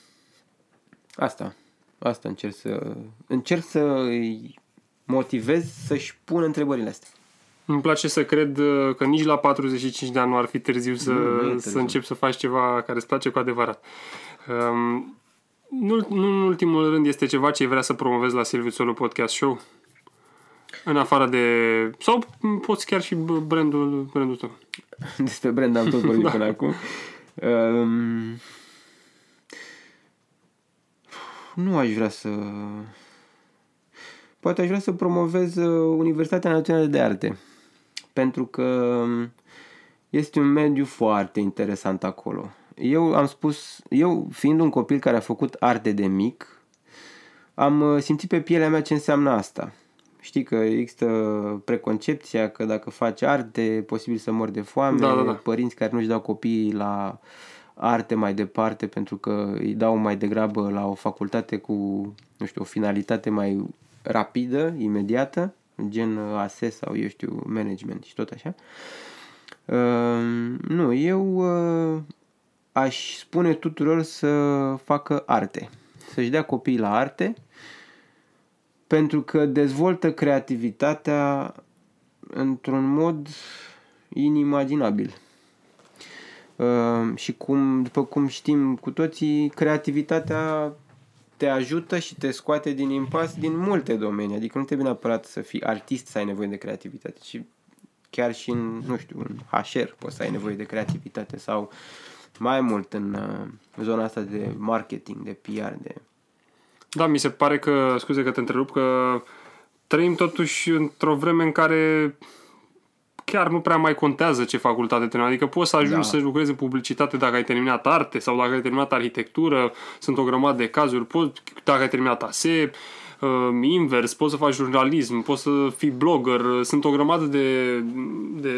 asta. Asta încerc să încerc să îi motivez să-și pună întrebările astea. Îmi place să cred uh, că nici la 45 de ani nu ar fi târziu să, nu, să începi să faci ceva care îți place cu adevărat. Um, nu, nu în ultimul rând este ceva ce vrea să promovezi la Silviu Solu Podcast Show? În afară de... Sau poți chiar și brandul, brandul tău. Despre brand am tot vorbit da. până acum. Um, nu aș vrea să... Poate aș vrea să promovez uh, Universitatea Națională de Arte pentru că este un mediu foarte interesant acolo. Eu am spus, eu fiind un copil care a făcut arte de mic, am uh, simțit pe pielea mea ce înseamnă asta. Știi că există preconcepția că dacă faci arte, e posibil să mori de foame, da, da, da. părinți care nu-și dau copiii la arte mai departe pentru că îi dau mai degrabă la o facultate cu, nu știu, o finalitate mai rapidă, imediată, gen ASE sau, eu știu, management și tot așa. Uh, nu, eu uh, aș spune tuturor să facă arte, să-și dea copiii la arte, pentru că dezvoltă creativitatea într-un mod inimaginabil. Uh, și cum, după cum știm cu toții, creativitatea te ajută și te scoate din impas din multe domenii. Adică nu trebuie neapărat să fii artist să ai nevoie de creativitate, ci chiar și în, nu știu, în HR poți să ai nevoie de creativitate sau mai mult în uh, zona asta de marketing, de PR, de... Da, mi se pare că, scuze că te întrerup, că trăim totuși într-o vreme în care chiar nu prea mai contează ce facultate terminat. Adică poți să ajungi da. să lucrezi în publicitate dacă ai terminat arte sau dacă ai terminat arhitectură. Sunt o grămadă de cazuri. Poți, dacă ai terminat ASE, uh, invers, poți să faci jurnalism, poți să fii blogger. Sunt o grămadă de, de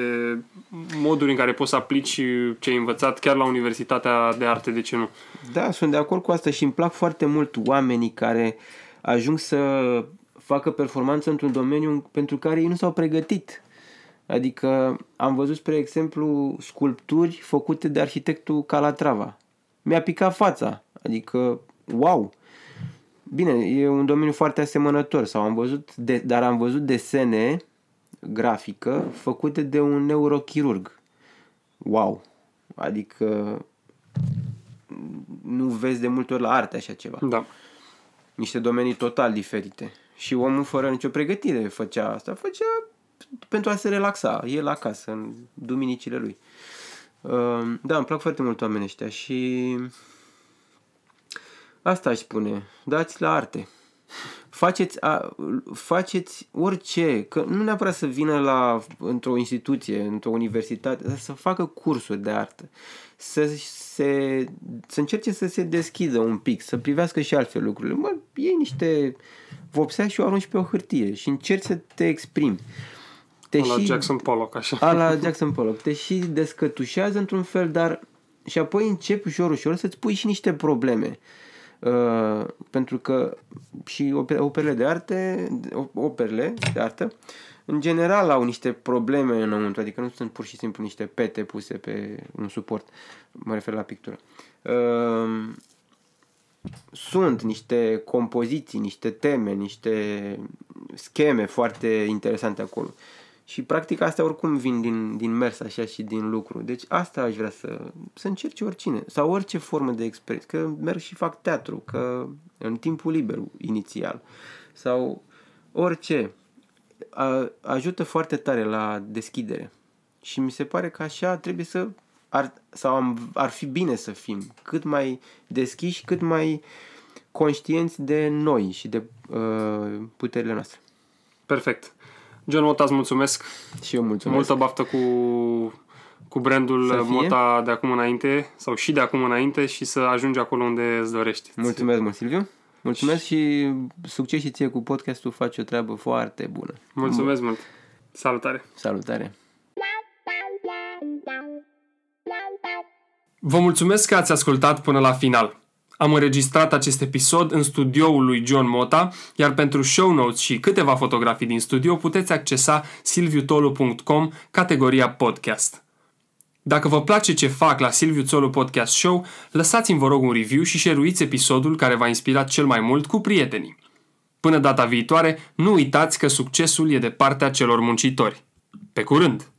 moduri în care poți să aplici ce ai învățat chiar la Universitatea de Arte, de ce nu? Da, sunt de acord cu asta și îmi plac foarte mult oamenii care ajung să facă performanță într-un domeniu pentru care ei nu s-au pregătit. Adică am văzut, spre exemplu, sculpturi făcute de arhitectul Calatrava. Mi-a picat fața. Adică, wow! Bine, e un domeniu foarte asemănător, sau am văzut de, dar am văzut desene grafică făcute de un neurochirurg. Wow! Adică nu vezi de multe ori la arte așa ceva. Da. Niște domenii total diferite. Și omul fără nicio pregătire făcea asta. Făcea pentru a se relaxa, el acasă, în duminicile lui. Ehm, da, îmi plac foarte mult oamenii ăștia și asta aș spune, dați la arte. Faceți, a, faceți orice, că nu neapărat să vină la, într-o instituție, într-o universitate, dar să facă cursuri de artă, să, se, să încerce să se deschidă un pic, să privească și altfel lucrurile. Mă, iei niște vopsea și o arunci pe o hârtie și încerci să te exprimi te la și, Jackson Pollock, așa. A la Jackson Pollock. Te și descătușează într-un fel, dar și apoi începi ușor, ușor să-ți pui și niște probleme. Uh, pentru că și operele de arte, operele de artă, în general au niște probleme înăuntru, adică nu sunt pur și simplu niște pete puse pe un suport, mă refer la pictură. Uh, sunt niște compoziții, niște teme, niște scheme foarte interesante acolo. Și practic astea oricum vin din, din mers așa și din lucru. Deci asta aș vrea să, să încerci oricine. Sau orice formă de expresie. Că merg și fac teatru, că în timpul liber inițial. Sau orice. A, ajută foarte tare la deschidere. Și mi se pare că așa trebuie să ar, sau am, ar fi bine să fim cât mai deschiși, cât mai conștienți de noi și de uh, puterile noastre. Perfect. John Mota, îți mulțumesc. Și eu mulțumesc. Multă baftă cu, cu brandul Mota de acum înainte sau și de acum înainte și să ajungi acolo unde îți dorești. Mulțumesc mult, Silviu. Mulțumesc și succes și ție cu podcastul, faci o treabă foarte bună. Mulțumesc mult. Salutare. Salutare. Vă mulțumesc că ați ascultat până la final. Am înregistrat acest episod în studioul lui John Mota, iar pentru show notes și câteva fotografii din studio puteți accesa silviutolu.com categoria podcast. Dacă vă place ce fac la Silviu Țolu Podcast Show, lăsați-mi vă rog un review și share episodul care v-a inspirat cel mai mult cu prietenii. Până data viitoare, nu uitați că succesul e de partea celor muncitori. Pe curând!